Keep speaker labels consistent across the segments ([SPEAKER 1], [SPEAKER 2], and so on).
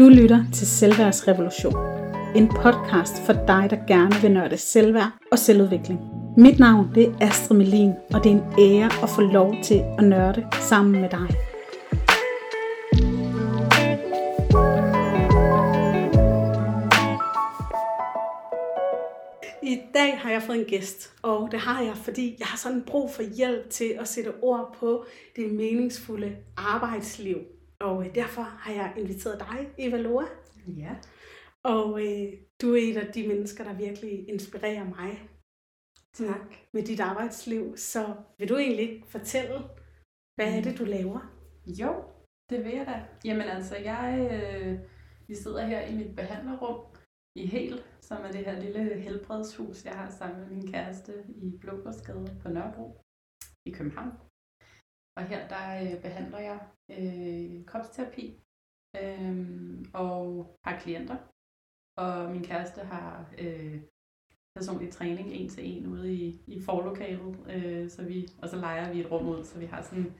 [SPEAKER 1] Du lytter til Selvværdsrevolution. En podcast for dig, der gerne vil nørde selvværd og selvudvikling. Mit navn det er Astrid Melin, og det er en ære at få lov til at nørde sammen med dig. I dag har jeg fået en gæst, og det har jeg, fordi jeg har sådan brug for hjælp til at sætte ord på det meningsfulde arbejdsliv. Og øh, derfor har jeg inviteret dig, Eva Loa.
[SPEAKER 2] Ja.
[SPEAKER 1] Og øh, du er et af de mennesker, der virkelig inspirerer mig
[SPEAKER 2] Tak.
[SPEAKER 1] med dit arbejdsliv. Så vil du egentlig fortælle, hvad er det, du laver?
[SPEAKER 2] Jo, det vil jeg da. Jamen altså, jeg, øh, vi sidder her i mit behandlerrum i Hel, som er det her lille helbredshus, jeg har sammen med min kæreste i Blågårdsgade på Nørrebro i København. Og her der øh, behandler jeg øh, kropsterapi øh, og har klienter. Og min kæreste har øh, personlig træning en til en ude i, i forlokalet, øh, så vi, og så leger vi et rum ud, så vi har sådan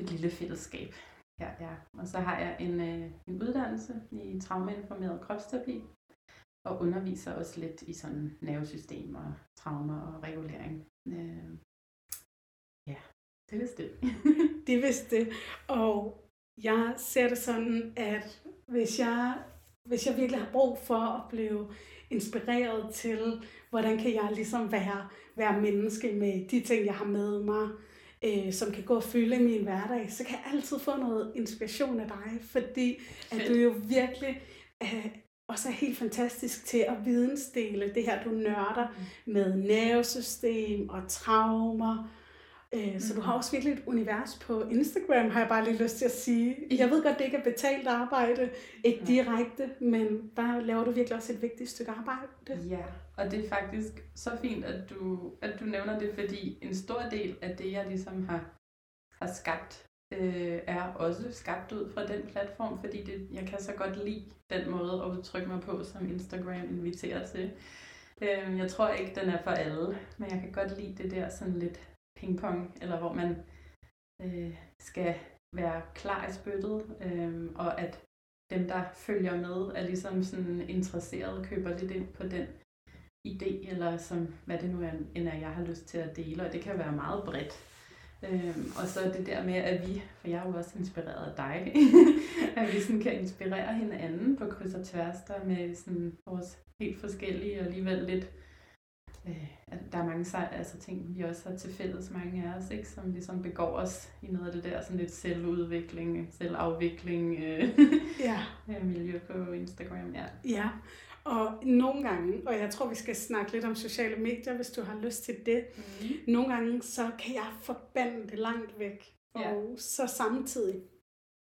[SPEAKER 2] et lille fællesskab her. Ja. Og så har jeg en, øh, en uddannelse i traumeinformeret kropsterapi, og underviser også lidt i sådan nervesystem og traumer og regulering. Øh, det er vist det.
[SPEAKER 1] Det vidste det. Og jeg ser det sådan, at hvis jeg, hvis jeg virkelig har brug for at blive inspireret til, hvordan kan jeg ligesom være, være menneske med de ting, jeg har med mig, øh, som kan gå og fylde min hverdag, så kan jeg altid få noget inspiration af dig, fordi at du jo virkelig øh, også er helt fantastisk til at vidensdele det her, du nørder med nervesystem og traumer. Øh, Så du har også virkelig et univers på Instagram, har jeg bare lige lyst til at sige. Jeg ved godt, det ikke er betalt arbejde, ikke direkte, men der laver du virkelig også et vigtigt stykke arbejde.
[SPEAKER 2] Ja, og det er faktisk så fint, at du, at du nævner det, fordi en stor del af det, jeg ligesom har, har skabt, øh, er også skabt ud fra den platform, fordi det, jeg kan så godt lide den måde at udtrykke mig på, som Instagram inviterer til. Øh, jeg tror ikke, den er for alle, men jeg kan godt lide det der sådan lidt pingpong, eller hvor man øh, skal være klar i spyttet, øh, og at dem, der følger med, er ligesom sådan interesseret, køber lidt ind på den idé, eller som, hvad det nu er, end er, jeg har lyst til at dele, og det kan være meget bredt. Øhm, og så det der med, at vi, for jeg er jo også inspireret af dig, at vi sådan kan inspirere hinanden på kryds og tværs, der med sådan vores helt forskellige og alligevel lidt, øh, der er mange altså ting, vi også har til fælles, mange af os, ikke, som ligesom begår os i noget af det der sådan lidt selvudvikling, selvafvikling øh,
[SPEAKER 1] Ja.
[SPEAKER 2] miljø på Instagram. Ja.
[SPEAKER 1] Ja, og nogle gange, og jeg tror, vi skal snakke lidt om sociale medier, hvis du har lyst til det.
[SPEAKER 2] Mm.
[SPEAKER 1] Nogle gange, så kan jeg forbande det langt væk.
[SPEAKER 2] Ja.
[SPEAKER 1] Og så samtidig,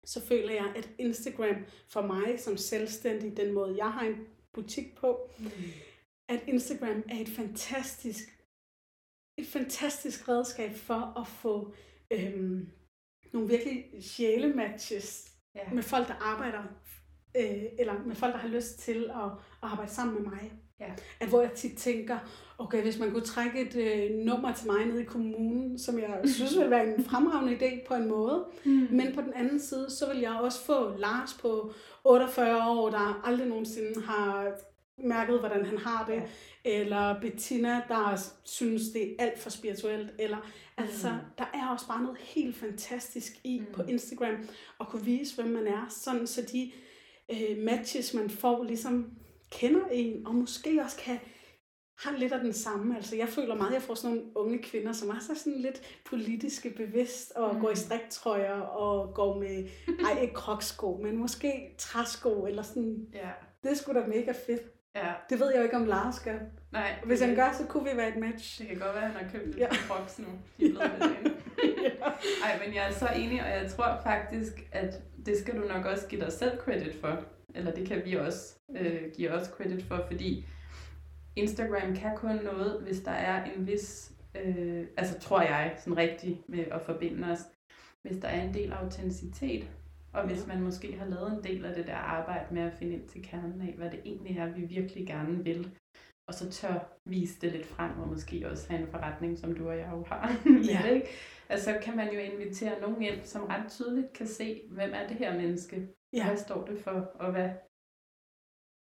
[SPEAKER 1] så føler jeg, at Instagram for mig som selvstændig, den måde, jeg har en butik på,
[SPEAKER 2] Mm.
[SPEAKER 1] At Instagram er et fantastisk, et fantastisk redskab for at få øhm, nogle virkelig sjælematches
[SPEAKER 2] Ja.
[SPEAKER 1] med folk, der arbejder, øh, eller med folk, der har lyst til at, at arbejde sammen med mig.
[SPEAKER 2] Ja.
[SPEAKER 1] At hvor jeg tit tænker, okay, hvis man kunne trække et øh, nummer til mig nede i kommunen, som jeg synes ville være en fremragende idé på en måde,
[SPEAKER 2] Mm.
[SPEAKER 1] men på den anden side, så vil jeg også få Lars på 48 år, der aldrig nogensinde har mærket, hvordan han har det,
[SPEAKER 2] Ja.
[SPEAKER 1] eller Bettina, der synes, det er alt for spirituelt, eller altså,
[SPEAKER 2] Mm.
[SPEAKER 1] der er også bare noget helt fantastisk i
[SPEAKER 2] Mm.
[SPEAKER 1] på Instagram, at kunne vise, hvem man er, sådan så de øh, matches, man får, ligesom kender en, og måske også kan har lidt af den samme. Altså, jeg føler meget, at jeg får sådan nogle unge kvinder, som er så sådan lidt politiske bevidst, og
[SPEAKER 2] Mm.
[SPEAKER 1] går i striktrøjer, og går med, ej, ikke kroksko, men måske træsko, eller sådan.
[SPEAKER 2] Ja.
[SPEAKER 1] Det er sgu da mega fedt.
[SPEAKER 2] Ja.
[SPEAKER 1] Det ved jeg jo ikke, om Lars gør.
[SPEAKER 2] Nej.
[SPEAKER 1] Hvis han gør, så kunne vi være et match.
[SPEAKER 2] Det kan godt være, at han har købt lidt
[SPEAKER 1] Ja.
[SPEAKER 2] boks nu. De er blevet
[SPEAKER 1] ja.
[SPEAKER 2] Ej, men jeg er så enig, og jeg tror faktisk, at det skal du nok også give dig selv credit for. Eller det kan vi også øh, give os credit for, fordi Instagram kan kun noget, hvis der er en vis, øh, altså tror jeg, sådan rigtig med at forbinde os, hvis der er en del autenticitet, og hvis man måske har lavet en del af det der arbejde med at finde ind til kernen af, hvad det egentlig er, vi virkelig gerne vil, og så tør vise det lidt frem, og måske også have en forretning, som du og jeg jo har.
[SPEAKER 1] Ja.
[SPEAKER 2] ikke? Altså kan man jo invitere nogen ind, som ret tydeligt kan se, hvem er det her menneske? Ja. Hvad står det for? Og hvad,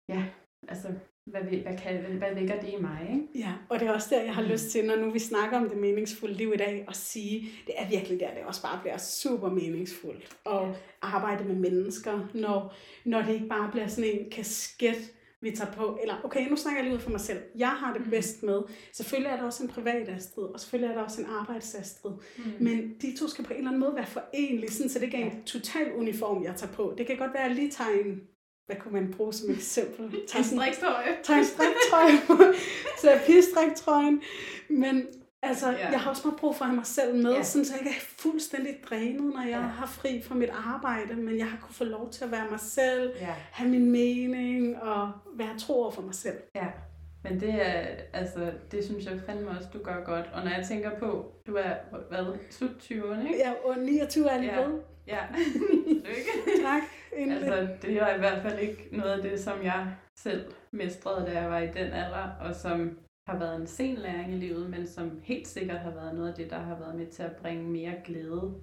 [SPEAKER 2] ja, altså, hvad, hvad, kan, hvad vækker det i mig? Ikke?
[SPEAKER 1] Ja, og det er også der, jeg har mm. lyst til, når nu vi snakker om det meningsfulde liv i dag, at sige, det er virkelig der, det også bare bliver super meningsfuldt at ja. arbejde med mennesker, når, når det ikke bare bliver sådan en kasket, vi tager på, eller okay, nu snakker jeg lige ud for mig selv. Jeg har det mm. bedst med. Selvfølgelig er der også en privat Astrid, og selvfølgelig er der også en arbejdsastrid. Mm. Men de to skal på en eller anden måde være forenlige, sådan, så det ikke er en total uniform, jeg tager på. Det kan godt være, at jeg lige tager en hvad kunne man bruge som eksempel?
[SPEAKER 2] Tag en striktrøje.
[SPEAKER 1] Tag en striktrøje terapistriktrøjen. Men altså, ja. jeg har også meget brug for at have mig selv med, ja. sådan, så jeg ikke er fuldstændig drænet, når jeg ja. har fri fra mit arbejde, men jeg har kunne få lov til at være mig selv, ja. have min mening og være tro over for mig selv.
[SPEAKER 2] Ja. Men det er, altså, det synes jeg fandme også, du gør godt. Og når jeg tænker på, du er, hvad, slut 20'erne, ikke?
[SPEAKER 1] Ja, og 29 er lige
[SPEAKER 2] ja. Ja,
[SPEAKER 1] Lykke. tak.
[SPEAKER 2] Altså, det er i hvert fald ikke noget af det, som jeg selv mestrede, da jeg var i den alder, og som har været en sen læring i livet, men som helt sikkert har været noget af det, der har været med til at bringe mere glæde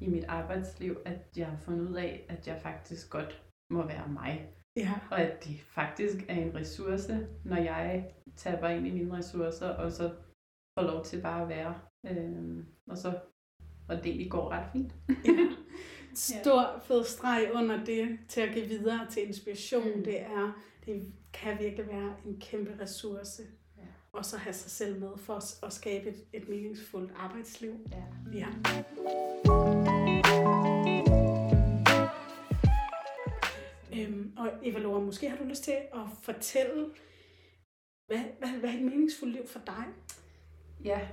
[SPEAKER 2] i mit arbejdsliv, at jeg har fundet ud af, at jeg faktisk godt må være mig.
[SPEAKER 1] Ja.
[SPEAKER 2] Og at det faktisk er en ressource, når jeg taber ind i mine ressourcer, og så får lov til bare at være. Øh, og så og det går ret fint.
[SPEAKER 1] ja. Stor fed streg under det til at give videre til inspiration. Mm. Det er, det kan virkelig være en kæmpe ressource. Ja. Og så have sig selv med for at, at skabe et, et meningsfuldt arbejdsliv.
[SPEAKER 2] Ja.
[SPEAKER 1] ja. Øhm, og Eva Laura, måske har du lyst til at fortælle, hvad, hvad, hvad er et meningsfuldt liv for dig?
[SPEAKER 2] Ja,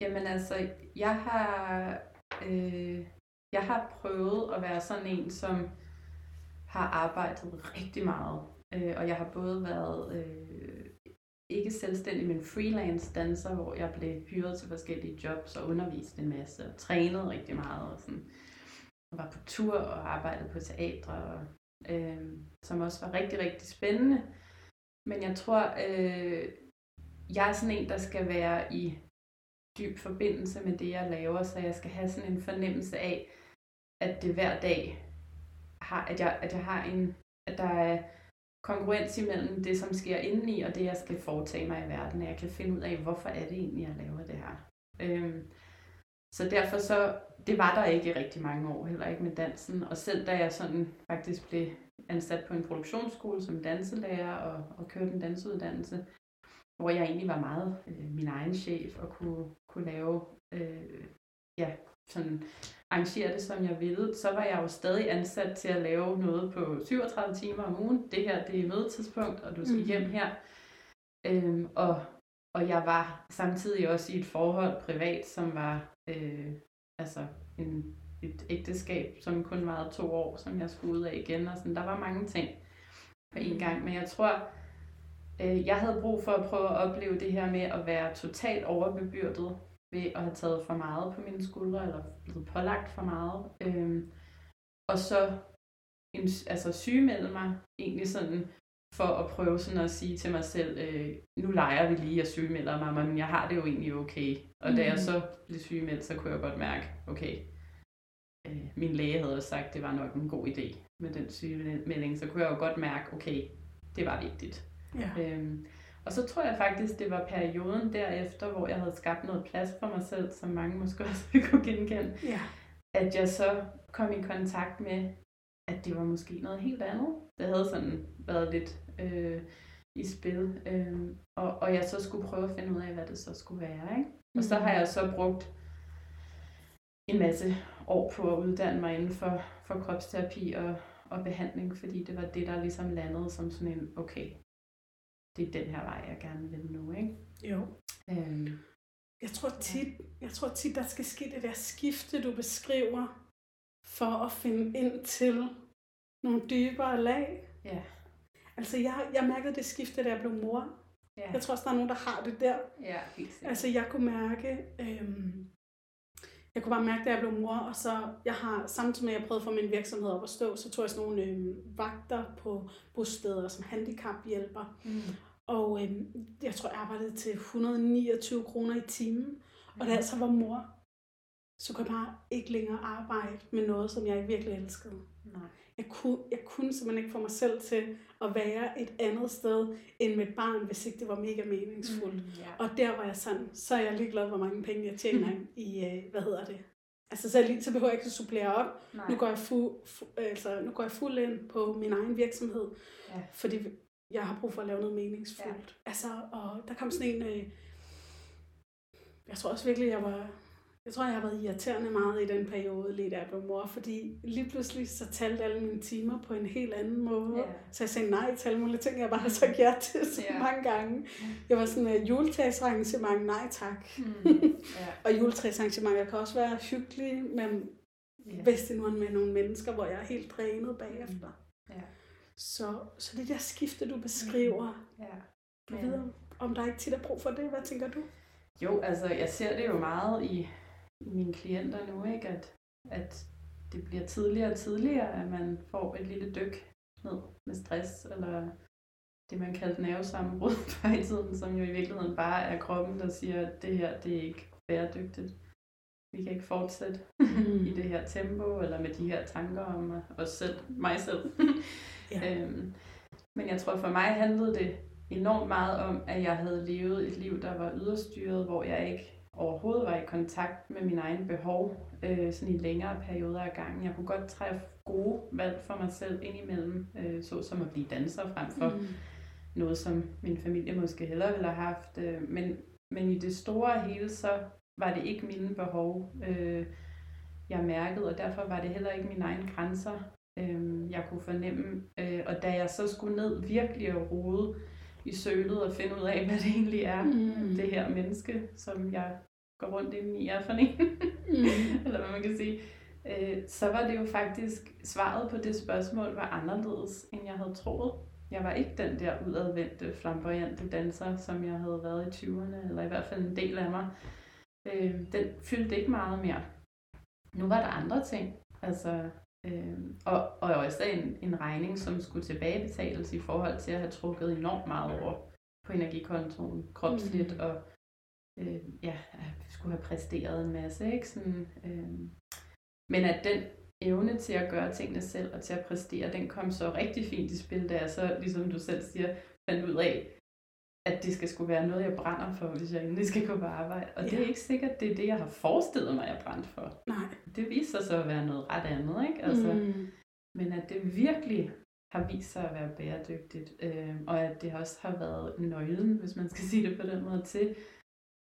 [SPEAKER 2] jamen altså, jeg har Øh, jeg har prøvet at være sådan en, som har arbejdet rigtig meget. Øh, og jeg har både været øh, ikke selvstændig, men freelance danser, hvor jeg blev hyret til forskellige jobs og undervist en masse og trænet rigtig meget. Og sådan. Og var på tur og arbejdede på teatre, og, øh, som også var rigtig, rigtig spændende. Men jeg tror, øh, jeg er sådan en, der skal være i dyb forbindelse med det, jeg laver, så jeg skal have sådan en fornemmelse af, at det hver dag har, at jeg, at jeg har en, at der er kongruens imellem det, som sker indeni, og det, jeg skal foretage mig i verden, at jeg kan finde ud af, hvorfor er det egentlig, jeg laver det her. Øhm, så derfor så, det var der ikke i rigtig mange år, heller ikke med dansen, og selv da jeg sådan faktisk blev ansat på en produktionsskole som danselærer og, og kørte en dansuddannelse, hvor jeg egentlig var meget øh, min egen chef og kunne, kunne lave, øh, ja, sådan arrangere det, som jeg ville, så var jeg jo stadig ansat til at lave noget på 37 timer om ugen. Det her, det er mødetidspunkt, og du skal mm. hjem her. Øhm, og, og jeg var samtidig også i et forhold privat, som var øh, altså en, et ægteskab, som kun varede to år, som jeg skulle ud af igen. Og sådan. Der var mange ting på en mm. gang. Men jeg tror, Øh, jeg havde brug for at prøve at opleve det her med at være totalt overbebyrdet ved at have taget for meget på mine skuldre, eller blevet pålagt for meget. Øhm, og så en, altså sygemelde mig egentlig sådan for at prøve sådan at sige til mig selv, øh, nu leger vi lige, at sygemelder mig, men jeg har det jo egentlig okay. Og mm. da jeg mm. så blev sygemeldt, så kunne jeg godt mærke, okay, øh, min læge havde sagt, det var nok en god idé med den sygemelding, så kunne jeg jo godt mærke, okay, det var vigtigt.
[SPEAKER 1] Ja.
[SPEAKER 2] Øhm, og så tror jeg faktisk, det var perioden derefter, hvor jeg havde skabt noget plads for mig selv, som mange måske også kunne genkende.
[SPEAKER 1] Ja.
[SPEAKER 2] At jeg så kom i kontakt med, at det var måske noget helt andet. Det havde sådan været lidt øh, i spil. Øh, og, og jeg så skulle prøve at finde ud af, hvad det så skulle være. Ikke? Og så har jeg så brugt en masse år på at uddanne mig inden for, for kropsterapi og, og behandling, fordi det var det, der ligesom landede som sådan en, okay, det er den her vej, jeg gerne vil nu, ikke?
[SPEAKER 1] Jo. Øhm, jeg tror tit, jeg tror tit, der skal ske det der skifte, du beskriver, for at finde ind til nogle dybere lag.
[SPEAKER 2] Ja.
[SPEAKER 1] Altså, jeg, jeg mærkede det skifte, da jeg blev mor. Ja. Jeg tror også, der er nogen, der har det der.
[SPEAKER 2] Ja, helt sikkert.
[SPEAKER 1] Altså, jeg kunne mærke, øhm, jeg kunne bare mærke, da jeg blev mor, og så, jeg har, samtidig med at jeg prøvede at få min virksomhed op at stå, så tog jeg sådan nogle øh, vagter på bosteder som handicaphjælper. Mm. Og øh, jeg tror, jeg arbejdede til 129 kroner i timen. Og da jeg så var mor, så kunne jeg bare ikke længere arbejde med noget, som jeg virkelig elskede.
[SPEAKER 2] Nej.
[SPEAKER 1] Jeg kunne, jeg kunne simpelthen ikke få mig selv til at være et andet sted end mit barn, hvis ikke det var mega meningsfuldt. Mm,
[SPEAKER 2] ja.
[SPEAKER 1] Og der var jeg sådan, så er jeg ligeglad, hvor mange penge jeg tjener i, øh, hvad hedder det? Altså, så, lige, så behøver jeg ikke at supplere op.
[SPEAKER 2] Nej.
[SPEAKER 1] Nu går jeg, fu, fu, altså, nu går jeg fuld ind på min egen virksomhed,
[SPEAKER 2] Ja.
[SPEAKER 1] fordi jeg har brug for at lave noget meningsfuldt. Ja. Altså, og der kom sådan en... Øh, jeg tror også virkelig, jeg var... Jeg tror, jeg har været irriterende meget i den periode, lige da jeg blev mor, fordi lige pludselig så talte alle mine timer på en helt anden måde.
[SPEAKER 2] Ja.
[SPEAKER 1] Så jeg sagde nej til alle mulige ting, jeg bare har sagt ja til så
[SPEAKER 2] Ja.
[SPEAKER 1] mange gange. Jeg var sådan et uh, juletræsarrangement, nej tak.
[SPEAKER 2] Mm. Ja.
[SPEAKER 1] Og juletræsarrangementer kan også være hyggelige, men
[SPEAKER 2] Ja.
[SPEAKER 1] hvis det nu er med nogle mennesker, hvor jeg er helt drænet bagefter.
[SPEAKER 2] Ja.
[SPEAKER 1] Så, så det der skifte, du beskriver,
[SPEAKER 2] Ja.
[SPEAKER 1] du ved, om der ikke tit er brug for det. Hvad tænker du?
[SPEAKER 2] Jo, altså jeg ser det jo meget i mine klienter nu, ikke? At, at det bliver tidligere og tidligere, at man får et lille dyk ned med stress, eller det man kaldte nervesammenbrud før i tiden, som jo i virkeligheden bare er kroppen, der siger, at det her, det er ikke bæredygtigt. Vi kan ikke fortsætte
[SPEAKER 1] Mm.
[SPEAKER 2] i det her tempo, eller med de her tanker om os selv, mig selv.
[SPEAKER 1] Ja.
[SPEAKER 2] Øhm, men jeg tror for mig handlede det enormt meget om, at jeg havde levet et liv, der var yderstyret, hvor jeg ikke overhovedet var i kontakt med mine egne behov, øh, sådan i længere perioder af gangen. Jeg kunne godt træffe gode valg for mig selv indimellem, øh, så som at blive danser frem for
[SPEAKER 1] Mm.
[SPEAKER 2] noget, som min familie måske hellere ville have haft. Øh, men, men i det store hele, så var det ikke mine behov, øh, jeg mærkede, og derfor var det heller ikke mine egne grænser, øh, jeg kunne fornemme. Øh, og da jeg så skulle ned virkelig og rode i sølet og finde ud af, hvad det egentlig er,
[SPEAKER 1] Mm.
[SPEAKER 2] det her menneske, som jeg går rundt inde i, er for en,
[SPEAKER 1] Mm.
[SPEAKER 2] eller hvad man kan sige, øh, så var det jo faktisk, svaret på det spørgsmål var anderledes, end jeg havde troet. Jeg var ikke den der udadvendte, flamboyante danser, som jeg havde været i 20'erne, eller i hvert fald en del af mig. Øh, den fyldte ikke meget mere. Nu var der andre ting. Altså, øh, og, og også en, en regning, som skulle tilbagebetales i forhold til at have trukket enormt meget over på energikontoen, kropsligt,
[SPEAKER 1] Mm.
[SPEAKER 2] og øh, ja, skulle have præsteret en masse. Ikke? Sådan, øh, men at den evne til at gøre tingene selv og til at præstere, den kom så rigtig fint i spil, da jeg så, ligesom du selv siger, fandt ud af, at det skal skulle være noget, jeg brænder for, hvis jeg endelig skal gå på arbejde. Og ja. det er ikke sikkert, det er det, jeg har forestillet mig, jeg brændte for.
[SPEAKER 1] Nej.
[SPEAKER 2] Det viser sig så at være noget ret andet, ikke? Altså. Mm. Men at det virkelig har vist sig at være bæredygtigt, øh, og at det også har været nøglen, hvis man skal sige det på den måde, til,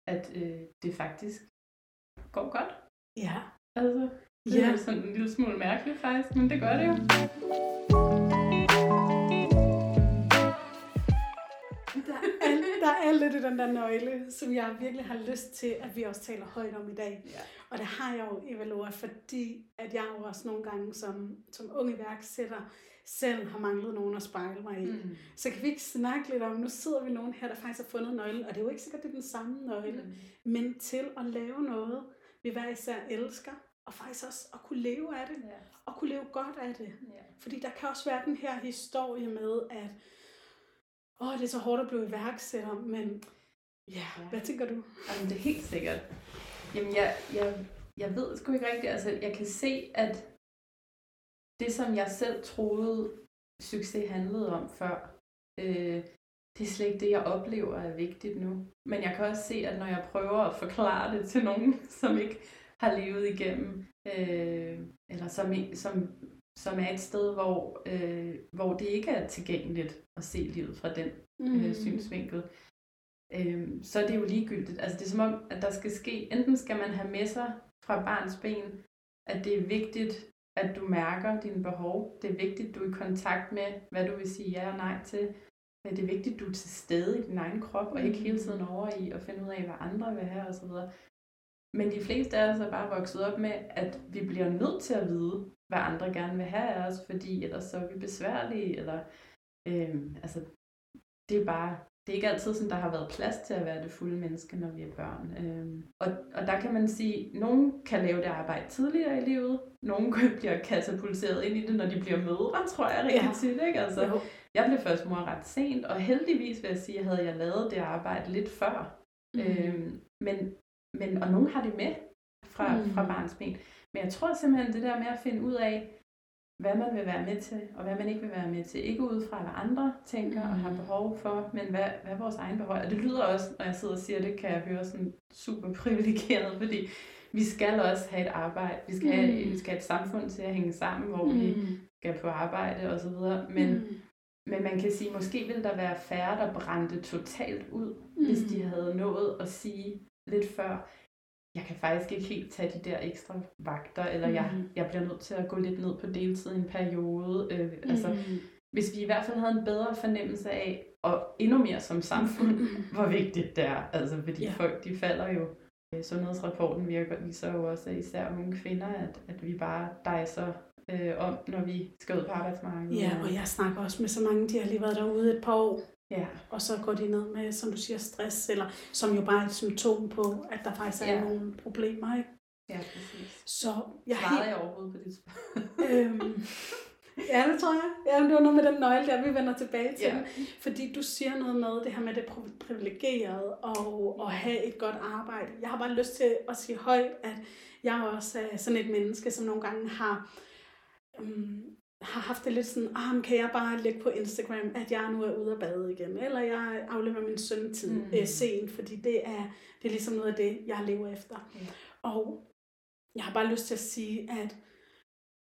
[SPEAKER 2] at øh, det faktisk går godt.
[SPEAKER 1] Ja.
[SPEAKER 2] Altså, det
[SPEAKER 1] Ja.
[SPEAKER 2] er sådan en lille smule mærkeligt faktisk, men det gør det jo.
[SPEAKER 1] Der er, der er lidt i den der nøgle, som jeg virkelig har lyst til, at vi også taler højt om i dag.
[SPEAKER 2] Ja.
[SPEAKER 1] Og det har jeg jo, Evalora, fordi at jeg jo også nogle gange som, som ung iværksætter selv har manglet nogen at spejle mig i. Mm. Så kan vi ikke snakke lidt om, nu sidder vi nogen her, der faktisk har fundet nøglen, og det er jo ikke sikkert, det er den samme nøgle, mm. Men til at lave noget, vi hver især elsker, og faktisk også at kunne leve af det,
[SPEAKER 2] Ja.
[SPEAKER 1] og kunne leve godt af det.
[SPEAKER 2] Ja.
[SPEAKER 1] Fordi der kan også være den her historie med, at åh, det er så hårdt at blive iværksætter, men ja,
[SPEAKER 2] Ja.
[SPEAKER 1] hvad tænker du?
[SPEAKER 2] Jamen, det er helt sikkert. Jamen, jeg, jeg, jeg ved sgu ikke rigtigt. Altså, jeg kan se, at det, som jeg selv troede, succes handlede om før, øh, det er slet ikke det, jeg oplever er vigtigt nu. Men jeg kan også se, at når jeg prøver at forklare det til nogen, som ikke har levet igennem, øh, eller som, som, som er et sted, hvor, øh, hvor det ikke er tilgængeligt at se livet fra den
[SPEAKER 1] Mm.
[SPEAKER 2] øh, synsvinkel, øh, så er det jo ligegyldigt. Altså det er som om, at der skal ske, enten skal man have med sig fra barns ben, at det er vigtigt, at du mærker dine behov. Det er vigtigt, du er i kontakt med, hvad du vil sige ja og nej til. Men det er vigtigt, du er til stede i din egen krop, og ikke hele tiden over i at finde ud af, hvad andre vil have osv. Men de fleste af os er bare vokset op med, at vi bliver nødt til at vide, hvad andre gerne vil have af os, fordi ellers så er vi besværlige, eller øhm, altså, det er bare, det er ikke altid sådan, der har været plads til at være det fulde menneske, når vi er børn. Øhm, og, og der kan man sige, at nogen kan lave det arbejde tidligere i livet, nogen bliver katapulteret ind i det, når de bliver mødre, tror jeg rigtig
[SPEAKER 1] Ja.
[SPEAKER 2] tit. Ikke? Altså,
[SPEAKER 1] Jo.
[SPEAKER 2] jeg blev først mor ret sent, og heldigvis vil jeg sige, havde jeg lavet det arbejde lidt før. Mm. Øhm, men, men, og nogen har det med fra, mm. fra barnsben. Men jeg tror simpelthen, det der med at finde ud af, hvad man vil være med til, og hvad man ikke vil være med til. Ikke ud fra, hvad andre tænker mm. og har mm. behov for, men hvad, hvad er vores egen behov. Og det lyder også, når jeg sidder og siger det, kan jeg høre sådan super privilegeret, fordi vi skal også have et arbejde. Vi skal, mm. have, vi skal have et samfund til at hænge sammen, hvor mm. vi skal på arbejde og så videre. Men, mm. men man kan sige, måske ville der være færre, der brændte totalt ud, mm. hvis de havde nået at sige lidt før, jeg kan faktisk ikke helt tage de der ekstra vagter, eller mm. jeg, jeg bliver nødt til at gå lidt ned på deltid i en periode. Øh, mm. Altså, hvis vi i hvert fald havde en bedre fornemmelse af, og endnu mere som samfund, mm. hvor vigtigt det er. Altså, fordi yeah. folk, de falder jo. Øh, sundhedsrapporten virker, viser jo også, at især unge kvinder, at, at vi bare dejser øh, om, når vi skal ud på arbejdsmarkedet.
[SPEAKER 1] Ja, og jeg snakker også med så mange, de har lige været derude et par år, Ja. Og så går de ned med, som du siger, stress, eller som jo bare er et symptom på, at der faktisk er ja. nogle problemer, ikke?
[SPEAKER 2] Ja, præcis.
[SPEAKER 1] Så jeg
[SPEAKER 2] Svarede helt... jeg overhovedet på dit spørgsmål?
[SPEAKER 1] øhm, ja, det tror jeg. Ja, det var noget med den nøgle der, vi vender tilbage til ja. Fordi du siger noget med det her med det privilegerede og at have et godt arbejde. Jeg har bare lyst til at sige højt, at jeg også er sådan et menneske, som nogle gange har um, har haft det lidt sådan, ah, kan jeg bare lægge på Instagram, at jeg nu er ude at bade igen, eller jeg afleverer min søn tid mm. øh, sent, fordi det er, det er ligesom noget af det, jeg lever efter. Mm. Og jeg har bare lyst til at sige, at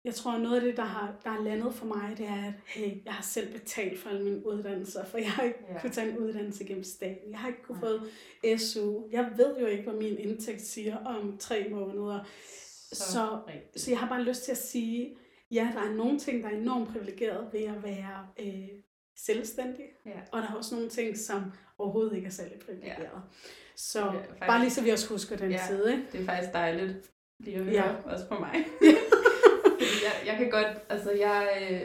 [SPEAKER 1] jeg tror, noget af det, der har, der er landet for mig, det er, at hey, jeg har selv betalt for alle mine uddannelser, for jeg har ikke ja. kunnet tage en uddannelse gennem staten. Jeg har ikke kunnet få SU. Jeg ved jo ikke, hvad min indtægt siger om tre måneder. Så, så, så jeg har bare lyst til at sige, ja, der er nogle ting, der er enormt privilegeret ved at være øh, selvstændig, ja. og der er også nogle ting, som overhovedet ikke er særlig privilegeret. Ja. Så ja, faktisk, bare lige så vi også husker den ja, side. Ikke?
[SPEAKER 2] Det er faktisk dejligt lige at høre, ja. også for mig. jeg, jeg kan godt, altså jeg, øh,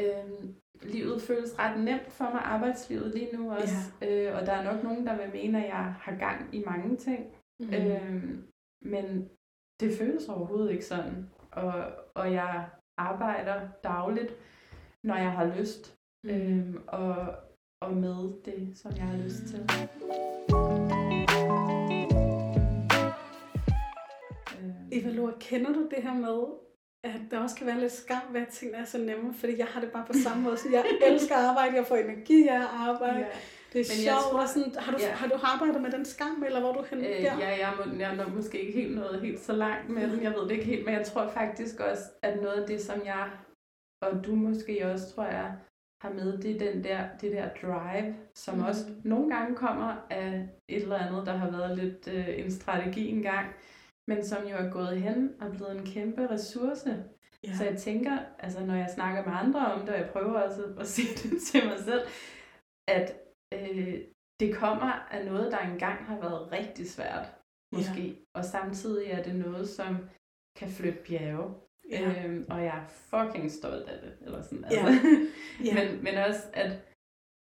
[SPEAKER 2] øh, livet føles ret nemt for mig, arbejdslivet lige nu også, ja. øh, og der er nok nogen, der vil mene, at jeg har gang i mange ting, mm. øh, men det føles overhovedet ikke sådan og, og jeg arbejder dagligt, når jeg har lyst, mm. øhm, og, og med det, som jeg har lyst til.
[SPEAKER 1] Eva Lua, kender du det her med, at der også kan være lidt skam ved, at tingene er så nemme? Fordi jeg har det bare på samme måde. Så jeg elsker arbejde, jeg får energi af at arbejde. Ja. Det er men sjovt. Jeg tror, sådan, har, du, ja. har du arbejdet med den skam, eller hvor du hen øh,
[SPEAKER 2] der? Ja, jeg, må, jeg er måske ikke helt nået helt så langt med den. Jeg ved det ikke helt, men jeg tror faktisk også, at noget af det, som jeg, og du måske også, tror jeg, har med, det er den der, det der drive, som mm. også nogle gange kommer af et eller andet, der har været lidt øh, en strategi engang, men som jo er gået hen og blevet en kæmpe ressource. Ja. Så jeg tænker, altså når jeg snakker med andre om det, og jeg prøver også at sige det til mig selv, at øh, det kommer af noget, der engang har været rigtig svært, måske. Ja. Og samtidig er det noget, som kan flytte bjerge. Ja. Øhm, og jeg er fucking stolt af det. Eller sådan, altså. ja. men, men også, at,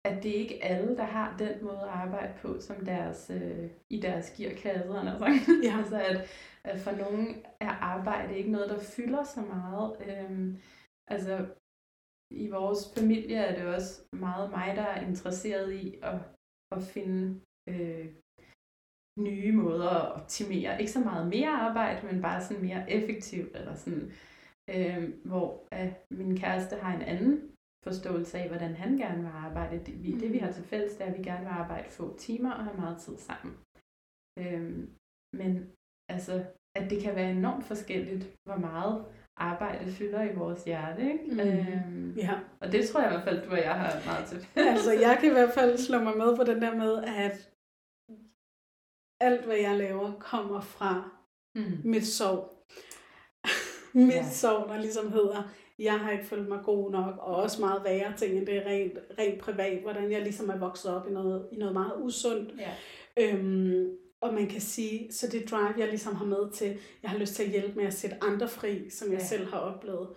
[SPEAKER 2] at det er ikke alle, der har den måde at arbejde på, som deres, øh, i deres gearkasse. Altså. Ja. altså at, at for nogen er arbejde ikke noget, der fylder så meget. Øhm, altså, i vores familie er det også meget mig, der er interesseret i at, at finde øh, nye måder at optimere. Ikke så meget mere arbejde, men bare sådan mere effektivt. Eller sådan, øh, hvor øh, min kæreste har en anden forståelse af, hvordan han gerne vil arbejde. Det vi, det, vi har til fælles, det er, at vi gerne vil arbejde få timer og have meget tid sammen. Øh, men altså, at det kan være enormt forskelligt, hvor meget arbejde fylder i vores hjerte. Ikke? Mm. Øhm, ja. Og det tror jeg i hvert fald, du og jeg har meget til.
[SPEAKER 1] altså, jeg kan i hvert fald slå mig med på den der med, at alt, hvad jeg laver, kommer fra mm. mit sorg. mit ja. sorg, der ligesom hedder, jeg har ikke følt mig god nok, og også meget værre ting, end det er rent, rent privat, hvordan jeg ligesom er vokset op i noget, i noget meget usundt. Ja. Øhm, og man kan sige, så det drive, jeg ligesom har med til, jeg har lyst til at hjælpe med at sætte andre fri, som jeg ja. selv har oplevet.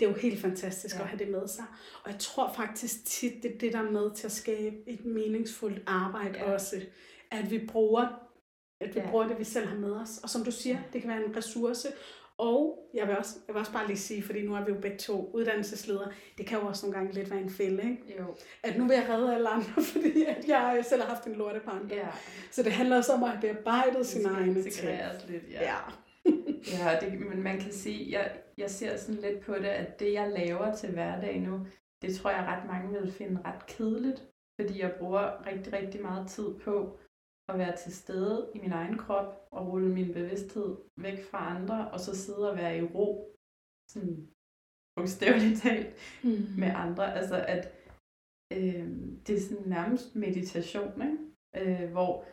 [SPEAKER 1] Det er jo helt fantastisk ja. at have det med sig. Og jeg tror faktisk tit, det er det, der er med til at skabe et meningsfuldt arbejde ja. også. At vi bruger at vi
[SPEAKER 2] Ja.
[SPEAKER 1] bruger det, vi selv har med os. Og som du siger, det kan være en ressource. Og jeg vil, også, jeg vil også bare lige sige, fordi nu er vi jo begge to uddannelsesledere, det kan jo også nogle gange lidt være en fælde, ikke?
[SPEAKER 2] Jo.
[SPEAKER 1] At nu vil jeg redde alle andre, fordi at jeg selv har haft en lortebarndom.
[SPEAKER 2] Ja.
[SPEAKER 1] Så det handler også om at have bearbejdet
[SPEAKER 2] Det
[SPEAKER 1] sine egne ting.
[SPEAKER 2] lidt, ja.
[SPEAKER 1] Ja.
[SPEAKER 2] Ja, det, men man kan sige, jeg, jeg ser sådan lidt på det, at det, jeg laver til hverdag nu, det tror jeg ret mange vil finde ret kedeligt, fordi jeg bruger rigtig, rigtig meget tid på at være til stede i min egen krop og rulle min bevidsthed væk fra andre, og så sidde og være i ro, sådan bogstaveligt talt,
[SPEAKER 1] Mm.
[SPEAKER 2] med andre. Altså at øh, det er sådan nærmest meditation, ikke? Øh, hvor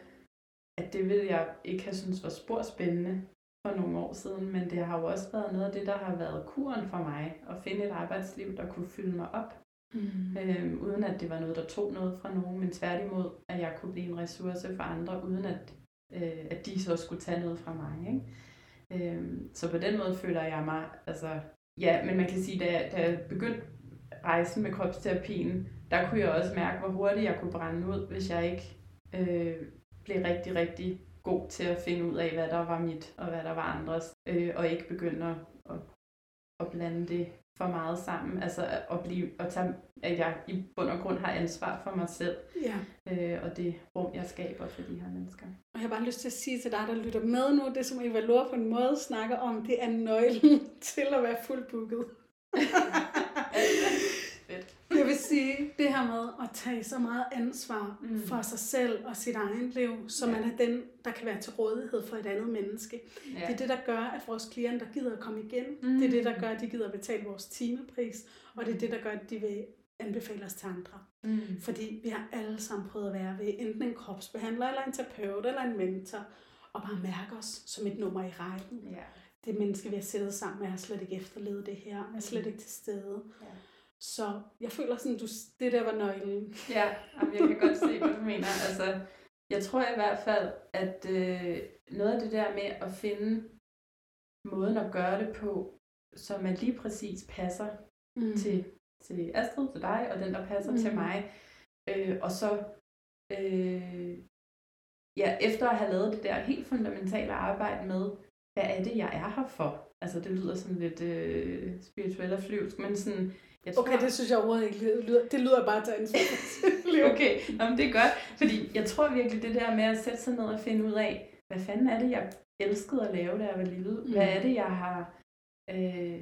[SPEAKER 2] at det ville jeg ikke have synes var spor spændende for nogle år siden, men det har jo også været noget af det, der har været kuren for mig, at finde et arbejdsliv, der kunne fylde mig op,
[SPEAKER 1] Mm.
[SPEAKER 2] øh, uden at det var noget, der tog noget fra nogen, men tværtimod, at jeg kunne blive en ressource for andre, uden at, øh, at de så skulle tage noget fra mig. Ikke? Øh, så på den måde føler jeg mig, altså, ja, men man kan sige, da jeg, da jeg begyndte rejsen med kropsterapien, der kunne jeg også mærke, hvor hurtigt jeg kunne brænde ud, hvis jeg ikke øh, blev rigtig, rigtig god til at finde ud af, hvad der var mit, og hvad der var andres, øh, og ikke begynde at, at, at blande det for meget sammen. Altså at, blive, at, tage, at jeg i bund og grund har ansvar for mig selv,
[SPEAKER 1] Ja.
[SPEAKER 2] øh, og det rum, jeg skaber for de her mennesker.
[SPEAKER 1] Og jeg har bare lyst til at sige til dig, der lytter med nu, det som Eva Lore på en måde snakker om, det er nøglen til at være fuldbooket. Sige, det her med at tage så meget ansvar
[SPEAKER 2] Mm.
[SPEAKER 1] mm. for sig selv og sit eget liv, så
[SPEAKER 2] Ja.
[SPEAKER 1] man er den, der kan være til rådighed for et andet menneske.
[SPEAKER 2] Ja.
[SPEAKER 1] Det er det, der gør, at vores klienter gider at komme igen.
[SPEAKER 2] Mm.
[SPEAKER 1] Mm. Det er det, der gør, at de gider at betale vores timepris. Og det er det, der gør, at de vil anbefale os til andre.
[SPEAKER 2] Mm.
[SPEAKER 1] Fordi vi har alle sammen prøvet at være ved enten en kropsbehandler, eller en terapeut, eller en mentor, og bare mærke os som et nummer i rækken.
[SPEAKER 2] Ja.
[SPEAKER 1] Det menneske, vi har siddet sammen med, har slet ikke efterlevet det her, er slet ikke til stede.
[SPEAKER 2] Ja.
[SPEAKER 1] Så jeg føler sådan, du, det der var nøglen.
[SPEAKER 2] Ja, jamen, jeg kan godt se, hvad du mener. Altså, jeg tror i hvert fald, at øh, noget af det der med at finde måden at gøre det på, så man lige præcis passer
[SPEAKER 1] Mm.
[SPEAKER 2] til, til Astrid, til dig, og den, der passer mm. til mig. Øh, og så, øh, ja, efter at have lavet det der helt fundamentale arbejde med, hvad er det, jeg er her for? Altså, det lyder sådan lidt øh, spirituelt og flyvsk, men sådan, jeg tror,
[SPEAKER 1] Okay, det synes jeg overhovedet ikke lyder. Det lyder bare til ansvar.
[SPEAKER 2] Okay, Nå, men det er godt, fordi jeg tror virkelig det der med at sætte sig ned og finde ud af, hvad fanden er det, jeg elskede at lave, da jeg var lille?
[SPEAKER 1] Mm.
[SPEAKER 2] Hvad er det, jeg har... Øh,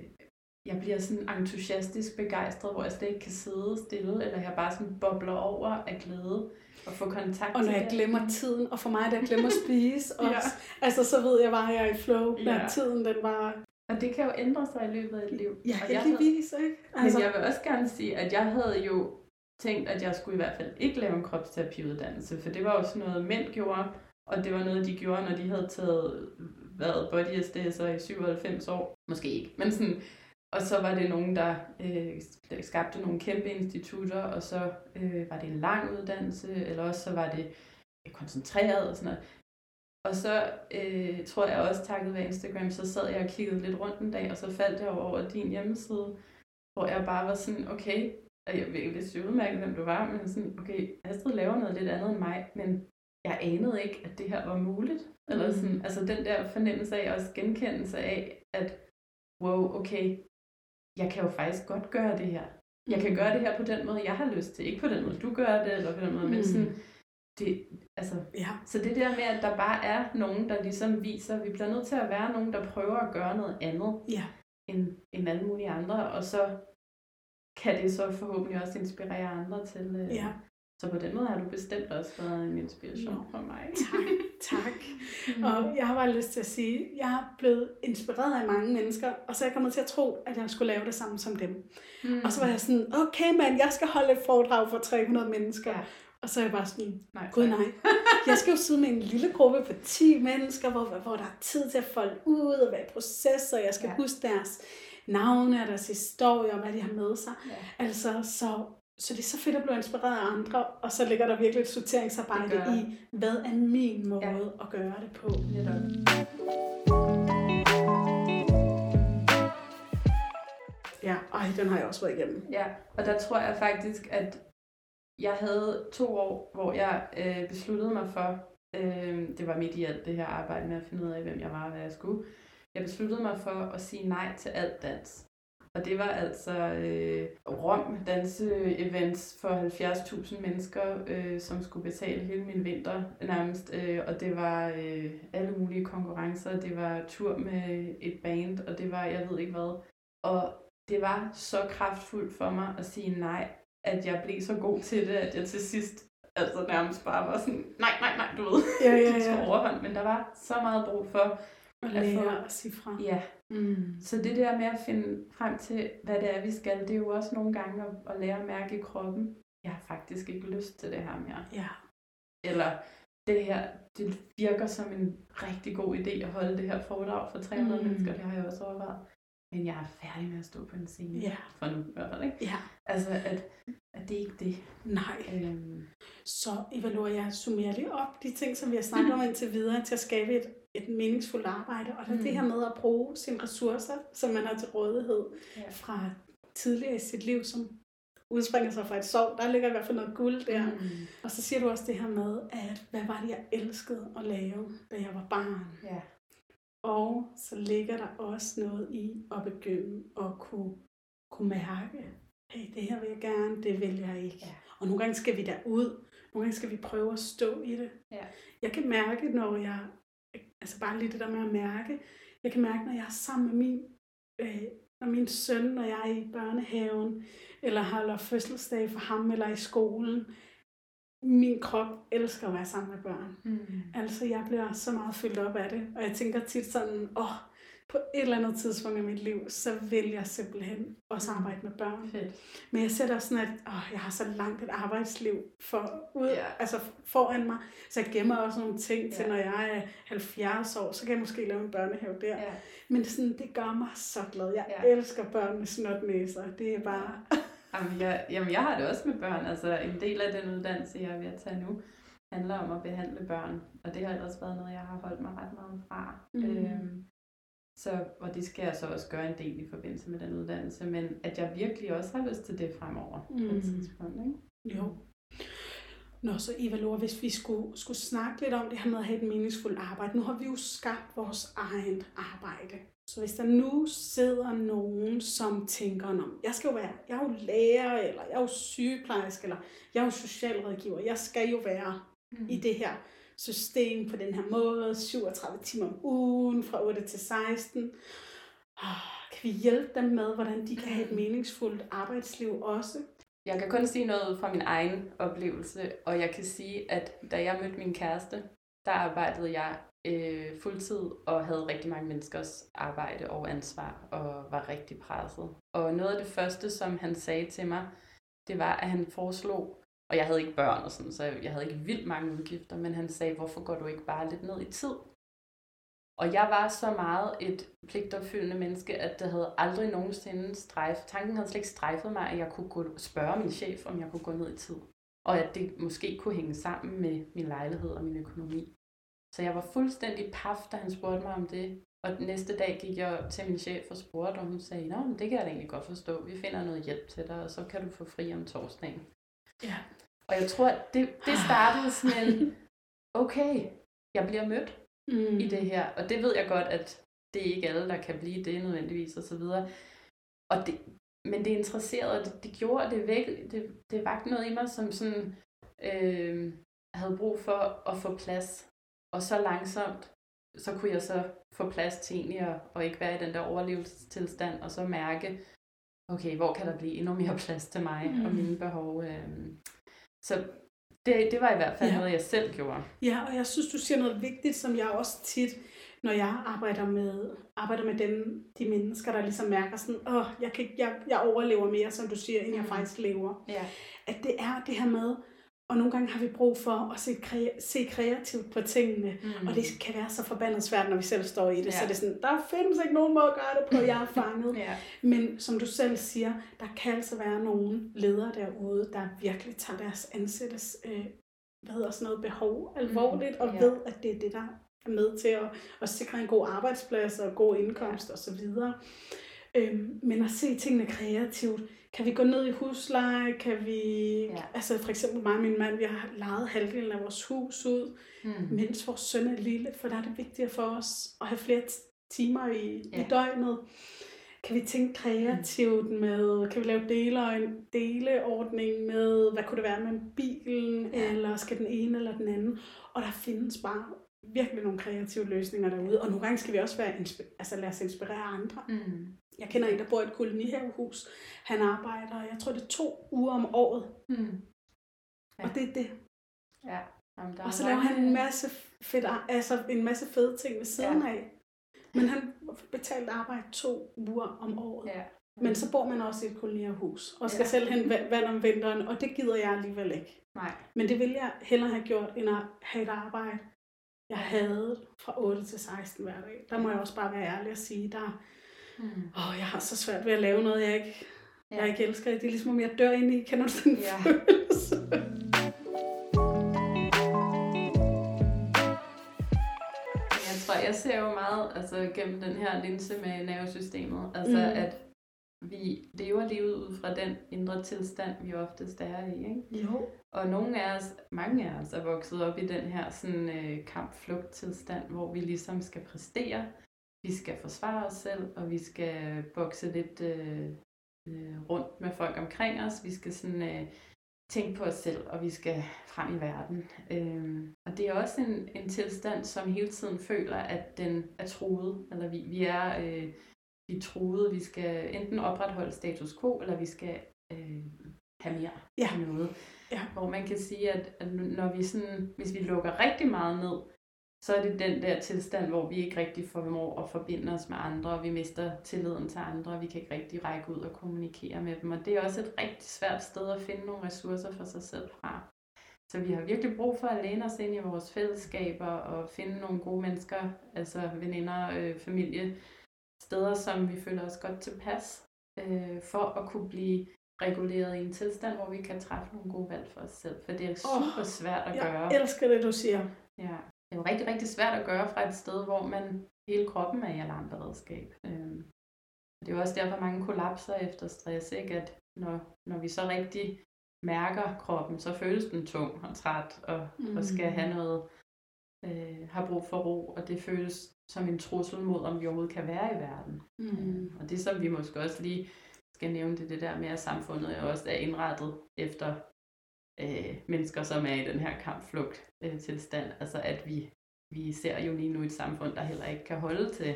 [SPEAKER 2] jeg bliver sådan entusiastisk begejstret, hvor jeg slet ikke kan sidde stille, eller jeg bare sådan bobler over af glæde og få kontakt
[SPEAKER 1] Og når jeg
[SPEAKER 2] det.
[SPEAKER 1] glemmer tiden, og for mig, der glemmer at spise også,
[SPEAKER 2] Ja.
[SPEAKER 1] altså så ved jeg bare, at jeg er i flow, når
[SPEAKER 2] Ja.
[SPEAKER 1] tiden den var...
[SPEAKER 2] Og det kan jo ændre sig i løbet af et liv.
[SPEAKER 1] Ja,
[SPEAKER 2] og jeg havde,
[SPEAKER 1] heldigvis, ikke?
[SPEAKER 2] Men jeg vil også gerne sige, at jeg havde jo tænkt, at jeg skulle i hvert fald ikke lave en kropsterapiuddannelse, for det var jo sådan noget, mænd gjorde, og det var noget, de gjorde, når de havde taget været body SDS'er i 97 år. Måske ikke, men sådan... Og så var det nogen, der øh, skabte nogle kæmpe institutter, og så øh, var det en lang uddannelse, eller også så var det koncentreret og sådan noget. Og så øh, tror jeg også, takket være Instagram, så sad jeg og kiggede lidt rundt en dag, og så faldt jeg over din hjemmeside, hvor jeg bare var sådan, okay, og jeg vidste jo udmærket, hvem du var, men sådan, okay, Astrid laver noget lidt andet end mig, men jeg anede ikke, at det her var muligt. Eller sådan, altså den der fornemmelse af, også genkendelse af, at wow, okay, jeg kan jo faktisk godt gøre det her. Jeg kan gøre det her på den måde, jeg har lyst til. Ikke på den måde, du gør det, eller på den måde, mm. men sådan, det, altså,
[SPEAKER 1] Ja.
[SPEAKER 2] så det der med, at der bare er nogen, der ligesom viser, at vi bliver nødt til at være nogen, der prøver at gøre noget andet
[SPEAKER 1] Ja.
[SPEAKER 2] end, end alle mulige andre, og så kan det så forhåbentlig også inspirere andre til. Øh,
[SPEAKER 1] Ja.
[SPEAKER 2] Så på den måde har du bestemt også været en inspiration
[SPEAKER 1] Nå.
[SPEAKER 2] for mig.
[SPEAKER 1] Tak, tak.
[SPEAKER 2] Mm.
[SPEAKER 1] Og jeg har bare lyst til at sige, at jeg er blevet inspireret af mange mennesker, og så er jeg kommet til at tro, at jeg skulle lave det samme som dem.
[SPEAKER 2] Mm.
[SPEAKER 1] Og så var jeg sådan, okay mand, jeg skal holde et foredrag for 300 mennesker.
[SPEAKER 2] Ja.
[SPEAKER 1] Og så er jeg bare sådan,
[SPEAKER 2] Nej,
[SPEAKER 1] gud nej. Jeg skal jo sidde med en lille gruppe på 10 mennesker, hvor, hvor der er tid til at folde ud og være i proces, og jeg skal
[SPEAKER 2] ja.
[SPEAKER 1] huske deres navne og deres historie og hvad de har med sig.
[SPEAKER 2] Ja.
[SPEAKER 1] Altså, så, så det er så fedt at blive inspireret af andre, og så ligger der virkelig et sorteringsarbejde i, hvad er min måde ja. at gøre det på.
[SPEAKER 2] Netop.
[SPEAKER 1] Ja, ej, den har jeg også været igennem.
[SPEAKER 2] Ja, og der tror jeg faktisk, at jeg havde to år, hvor jeg øh, besluttede mig for, øh, det var midt i alt det her arbejde med at finde ud af, hvem jeg var og hvad jeg skulle. Jeg besluttede mig for at sige nej til alt dans. Og det var altså øh, Rom danse-events for 70.000 mennesker, øh, som skulle betale hele min vinter nærmest. Øh, og det var øh, alle mulige konkurrencer. Det var tur med et band, og det var jeg ved ikke hvad. Og det var så kraftfuldt for mig at sige nej, at jeg blev så god til det, at jeg til sidst altså nærmest bare var sådan, nej, nej, nej, du ved,
[SPEAKER 1] Ja, ja,
[SPEAKER 2] det
[SPEAKER 1] ja.
[SPEAKER 2] overhånd. Men der var så meget brug for,
[SPEAKER 1] Og lære at sige fra.
[SPEAKER 2] ja,
[SPEAKER 1] Mm.
[SPEAKER 2] så det der med at finde frem til, hvad det er, vi skal, det er jo også nogle gange at, at lære at mærke i kroppen, jeg har faktisk ikke lyst til det her mere.
[SPEAKER 1] Ja.
[SPEAKER 2] Eller det her, det virker som en rigtig god idé at holde det her foredrag for 300
[SPEAKER 1] Mm.
[SPEAKER 2] mm. mennesker, det har jeg også overvejet. Men jeg er færdig med at stå på en scene.
[SPEAKER 1] Ja.
[SPEAKER 2] For nu i hvert fald, ikke?
[SPEAKER 1] Ja.
[SPEAKER 2] Altså, at, at det er ikke det.
[SPEAKER 1] Nej.
[SPEAKER 2] Øhm,
[SPEAKER 1] Så evaluerer jeg summerer lige op de ting, som vi har snakket om indtil videre, til at skabe et, et meningsfuldt arbejde. Og det
[SPEAKER 2] Mm.
[SPEAKER 1] det her med at bruge sine ressourcer, som man har til rådighed
[SPEAKER 2] Ja.
[SPEAKER 1] fra tidligere i sit liv, som udspringer sig fra et sov. Der ligger i hvert fald noget guld der.
[SPEAKER 2] Mm.
[SPEAKER 1] Og så siger du også det her med, at hvad var det, jeg elskede at lave, da jeg var barn.
[SPEAKER 2] Ja.
[SPEAKER 1] Og så ligger der også noget i at begynde at kunne, kunne mærke, hey, det her vil jeg gerne, det vil jeg ikke.
[SPEAKER 2] Ja.
[SPEAKER 1] Og nogle gange skal vi derud, nogle gange skal vi prøve at stå i det.
[SPEAKER 2] Ja.
[SPEAKER 1] Jeg kan mærke, når jeg, altså bare lige det der med at mærke, jeg kan mærke, når jeg er sammen med min, øh, når min søn, når jeg er i børnehaven, eller holder fødselsdag for ham, eller i skolen, min krop elsker at være sammen med børn.
[SPEAKER 2] Mm.
[SPEAKER 1] Altså, jeg bliver så meget fyldt op af det, og jeg tænker tit sådan, åh, på et eller andet tidspunkt i mit liv, så vil jeg simpelthen også arbejde med børn.
[SPEAKER 2] Fedt.
[SPEAKER 1] Men jeg også sådan, at åh, jeg har så langt et arbejdsliv for, ud,
[SPEAKER 2] Ja.
[SPEAKER 1] altså foran mig, så jeg gemmer også nogle ting til, når jeg er 70 år, så kan jeg måske lave en børnehave der.
[SPEAKER 2] Ja.
[SPEAKER 1] Men sådan, det gør mig så glad. Jeg
[SPEAKER 2] Ja.
[SPEAKER 1] elsker børn med snotnæser. Det er bare...
[SPEAKER 2] Jamen jeg, jamen, jeg har det også med børn. Altså, en del af den uddannelse, jeg er ved at tage nu, handler om at behandle børn. Og det har ellers været noget, jeg har holdt mig ret meget fra.
[SPEAKER 1] Mm.
[SPEAKER 2] Øhm, så, og det skal jeg så også gøre en del i forbindelse med den uddannelse. Men at jeg virkelig også har lyst til det fremover mm. på
[SPEAKER 1] Mm.
[SPEAKER 2] et tidspunkt. Ikke?
[SPEAKER 1] Jo. Nå, så Eva Lore, hvis vi skulle, skulle snakke lidt om det her med at have et meningsfuldt arbejde. Nu har vi jo skabt vores eget arbejde. Så hvis der nu sidder nogen, som tænker, Nå, jeg skal jo være, jeg er jo lærer, eller jeg er jo sygeplejerske, eller jeg er jo socialrådgiver. Jeg skal jo være
[SPEAKER 2] Mm.
[SPEAKER 1] i det her system på den her måde, 37 timer om ugen, fra 8 til 16. Ah, Kan vi hjælpe dem med, hvordan de kan have et meningsfuldt arbejdsliv også?
[SPEAKER 2] Jeg kan kun sige noget fra min egen oplevelse, og jeg kan sige, at da jeg mødte min kæreste, der arbejdede jeg øh, fuldtid og havde rigtig mange menneskers arbejde og ansvar og var rigtig presset. Og noget af det første, som han sagde til mig, det var, at han foreslog, og jeg havde ikke børn og sådan, så jeg havde ikke vildt mange udgifter, men han sagde, hvorfor går du ikke bare lidt ned i tid? Og jeg var så meget et pligtopfyldende menneske, at det havde aldrig nogensinde strejf. Tanken havde slet ikke strejfet mig, at jeg kunne gå, spørge min chef, om jeg kunne gå ned i tid. Og at det måske kunne hænge sammen med min lejlighed og min økonomi. Så jeg var fuldstændig paf, da han spurgte mig om det. Og den næste dag gik jeg til min chef og spurgte, og hun sagde, Nå, men det kan jeg da egentlig godt forstå. Vi finder noget hjælp til dig, og så kan du få fri om torsdagen.
[SPEAKER 1] Ja.
[SPEAKER 2] Og jeg tror, at det, det startede sådan en, okay, jeg bliver mødt
[SPEAKER 1] Mm.
[SPEAKER 2] i det her. Og det ved jeg godt, at det er ikke alle, der kan blive det nødvendigvis og så videre. Og det, men det interesserede, og det, det gjorde, det væk, det, det vagte noget i mig, som sådan, øh, havde brug for at få plads. Og så langsomt, så kunne jeg så få plads til egentlig at, og ikke være i den der overlevelsestilstand, og så mærke, okay, hvor kan der blive endnu mere plads til mig mm. og mine behov. Øh. Så det, det var i hvert fald
[SPEAKER 1] Ja.
[SPEAKER 2] noget, jeg selv gjorde.
[SPEAKER 1] Ja, og jeg synes, du siger noget vigtigt, som jeg også tit, når jeg arbejder med, arbejder med dem, de mennesker, der ligesom mærker sådan, åh, jeg, kan, jeg, jeg overlever mere, som du siger, end jeg
[SPEAKER 2] Mm.
[SPEAKER 1] faktisk lever.
[SPEAKER 2] Ja.
[SPEAKER 1] At det er det her med, og nogle gange har vi brug for at se, kre- se kreativt på tingene,
[SPEAKER 2] Mm.
[SPEAKER 1] og det kan være så forbandet svært, når vi selv står i det.
[SPEAKER 2] Ja.
[SPEAKER 1] Så det er sådan, der findes ikke nogen måde at gøre det på, jeg er fanget.
[SPEAKER 2] Ja.
[SPEAKER 1] Men som du selv siger, der kan altså være nogle ledere derude, der virkelig tager deres ansættes øh, hvad hedder sådan noget, behov alvorligt, og
[SPEAKER 2] ja.
[SPEAKER 1] ved, at det er det, der er med til at, at sikre en god arbejdsplads og god indkomst osv. Øhm, men at se tingene kreativt. Kan vi gå ned i husleje? Kan vi...
[SPEAKER 2] Ja.
[SPEAKER 1] Altså for eksempel mig og min mand, vi har lejet halvdelen af vores hus ud,
[SPEAKER 2] Mm.
[SPEAKER 1] mens vores søn er lille, for der er det vigtigere for os at have flere timer i, ja. I døgnet. Kan vi tænke kreativt med, kan vi lave dele, deleordning med, hvad kunne det være med bilen,
[SPEAKER 2] Ja.
[SPEAKER 1] eller skal den ene eller den anden? Og der findes bare virkelig nogle kreative løsninger derude, og nogle gange skal vi også være, altså lade os inspirere andre.
[SPEAKER 2] Mm.
[SPEAKER 1] Jeg kender en, der bor i et kolonihavehus. Han arbejder, jeg tror det er to uger om året,
[SPEAKER 2] Mm. Ja.
[SPEAKER 1] og det er det.
[SPEAKER 2] Ja. Jamen, der
[SPEAKER 1] Og så laver han en masse, fedt, altså en masse fede ting ved siden
[SPEAKER 2] Ja.
[SPEAKER 1] af. Men han betalt arbejde to uger om året.
[SPEAKER 2] Ja.
[SPEAKER 1] Men så bor man også i et kolonihavehus, og skal
[SPEAKER 2] Ja.
[SPEAKER 1] selv va- vand om vinteren, og det gider jeg alligevel ikke.
[SPEAKER 2] Nej.
[SPEAKER 1] Men det ville jeg hellere have gjort, end at have et arbejde, jeg havde fra 8 til 16 hver dag. Der må jeg også bare være ærlig og sige, der,
[SPEAKER 2] Mm.
[SPEAKER 1] åh, jeg har så svært ved at lave noget, jeg ikke,
[SPEAKER 2] Ja.
[SPEAKER 1] jeg ikke elsker. Det er ligesom, om jeg dør ind i. Kender du den
[SPEAKER 2] Ja.
[SPEAKER 1] følelse?
[SPEAKER 2] Jeg tror, jeg ser jo meget altså, gennem den her linse med nervesystemet, altså
[SPEAKER 1] Mm.
[SPEAKER 2] at vi lever livet ud fra den indre tilstand, vi oftest er i. Ikke?
[SPEAKER 1] Jo.
[SPEAKER 2] Og nogle af os, mange af os, er vokset op i den her sådan, øh, kamp-flugt-tilstand, hvor vi ligesom skal præstere, vi skal forsvare os selv, og vi skal bokse lidt øh, øh, rundt med folk omkring os. Vi skal sådan øh, tænke på os selv, og vi skal frem i verden. Øhm, og det er også en, en tilstand, som hele tiden føler, at den er truet. Eller vi, vi er øh, vi er truet. Vi skal enten opretholde status quo, eller vi skal øh, have mere
[SPEAKER 1] Ja.
[SPEAKER 2] noget.
[SPEAKER 1] Ja.
[SPEAKER 2] Hvor man kan sige, at, at når vi sådan, hvis vi lukker rigtig meget ned, så er det den der tilstand, hvor vi ikke rigtig formår at forbinde os med andre, og vi mister tilliden til andre, og vi kan ikke rigtig række ud og kommunikere med dem. Og det er også et rigtig svært sted at finde nogle ressourcer for sig selv fra. Så vi har virkelig brug for at læne os ind i vores fællesskaber og finde nogle gode mennesker, altså veninder, øh, familie, steder, som vi føler os godt tilpas, øh, for at kunne blive reguleret i en tilstand, hvor vi kan træffe nogle gode valg for os selv. For det er super svært at gøre.
[SPEAKER 1] Jeg elsker det, du siger.
[SPEAKER 2] Ja, det er jo rigtig, rigtig svært at gøre fra et sted, hvor man hele kroppen er i alarmberedskab. Øhm, det er jo også derfor, mange kollapser efter stress, ikke? At når, når vi så rigtig mærker kroppen, så føles den tung og træt, og, mm. og skal have noget, øh, har brug for ro, og det føles som en trussel mod, om vi overhovedet kan være i verden.
[SPEAKER 1] Mm.
[SPEAKER 2] Og det, som vi måske også lige skal nævne, det det der med, at samfundet også er indrettet efter øh, mennesker, som er i den her kampflugt øh, tilstand. Altså at vi, vi ser jo lige nu et samfund, der heller ikke kan holde til,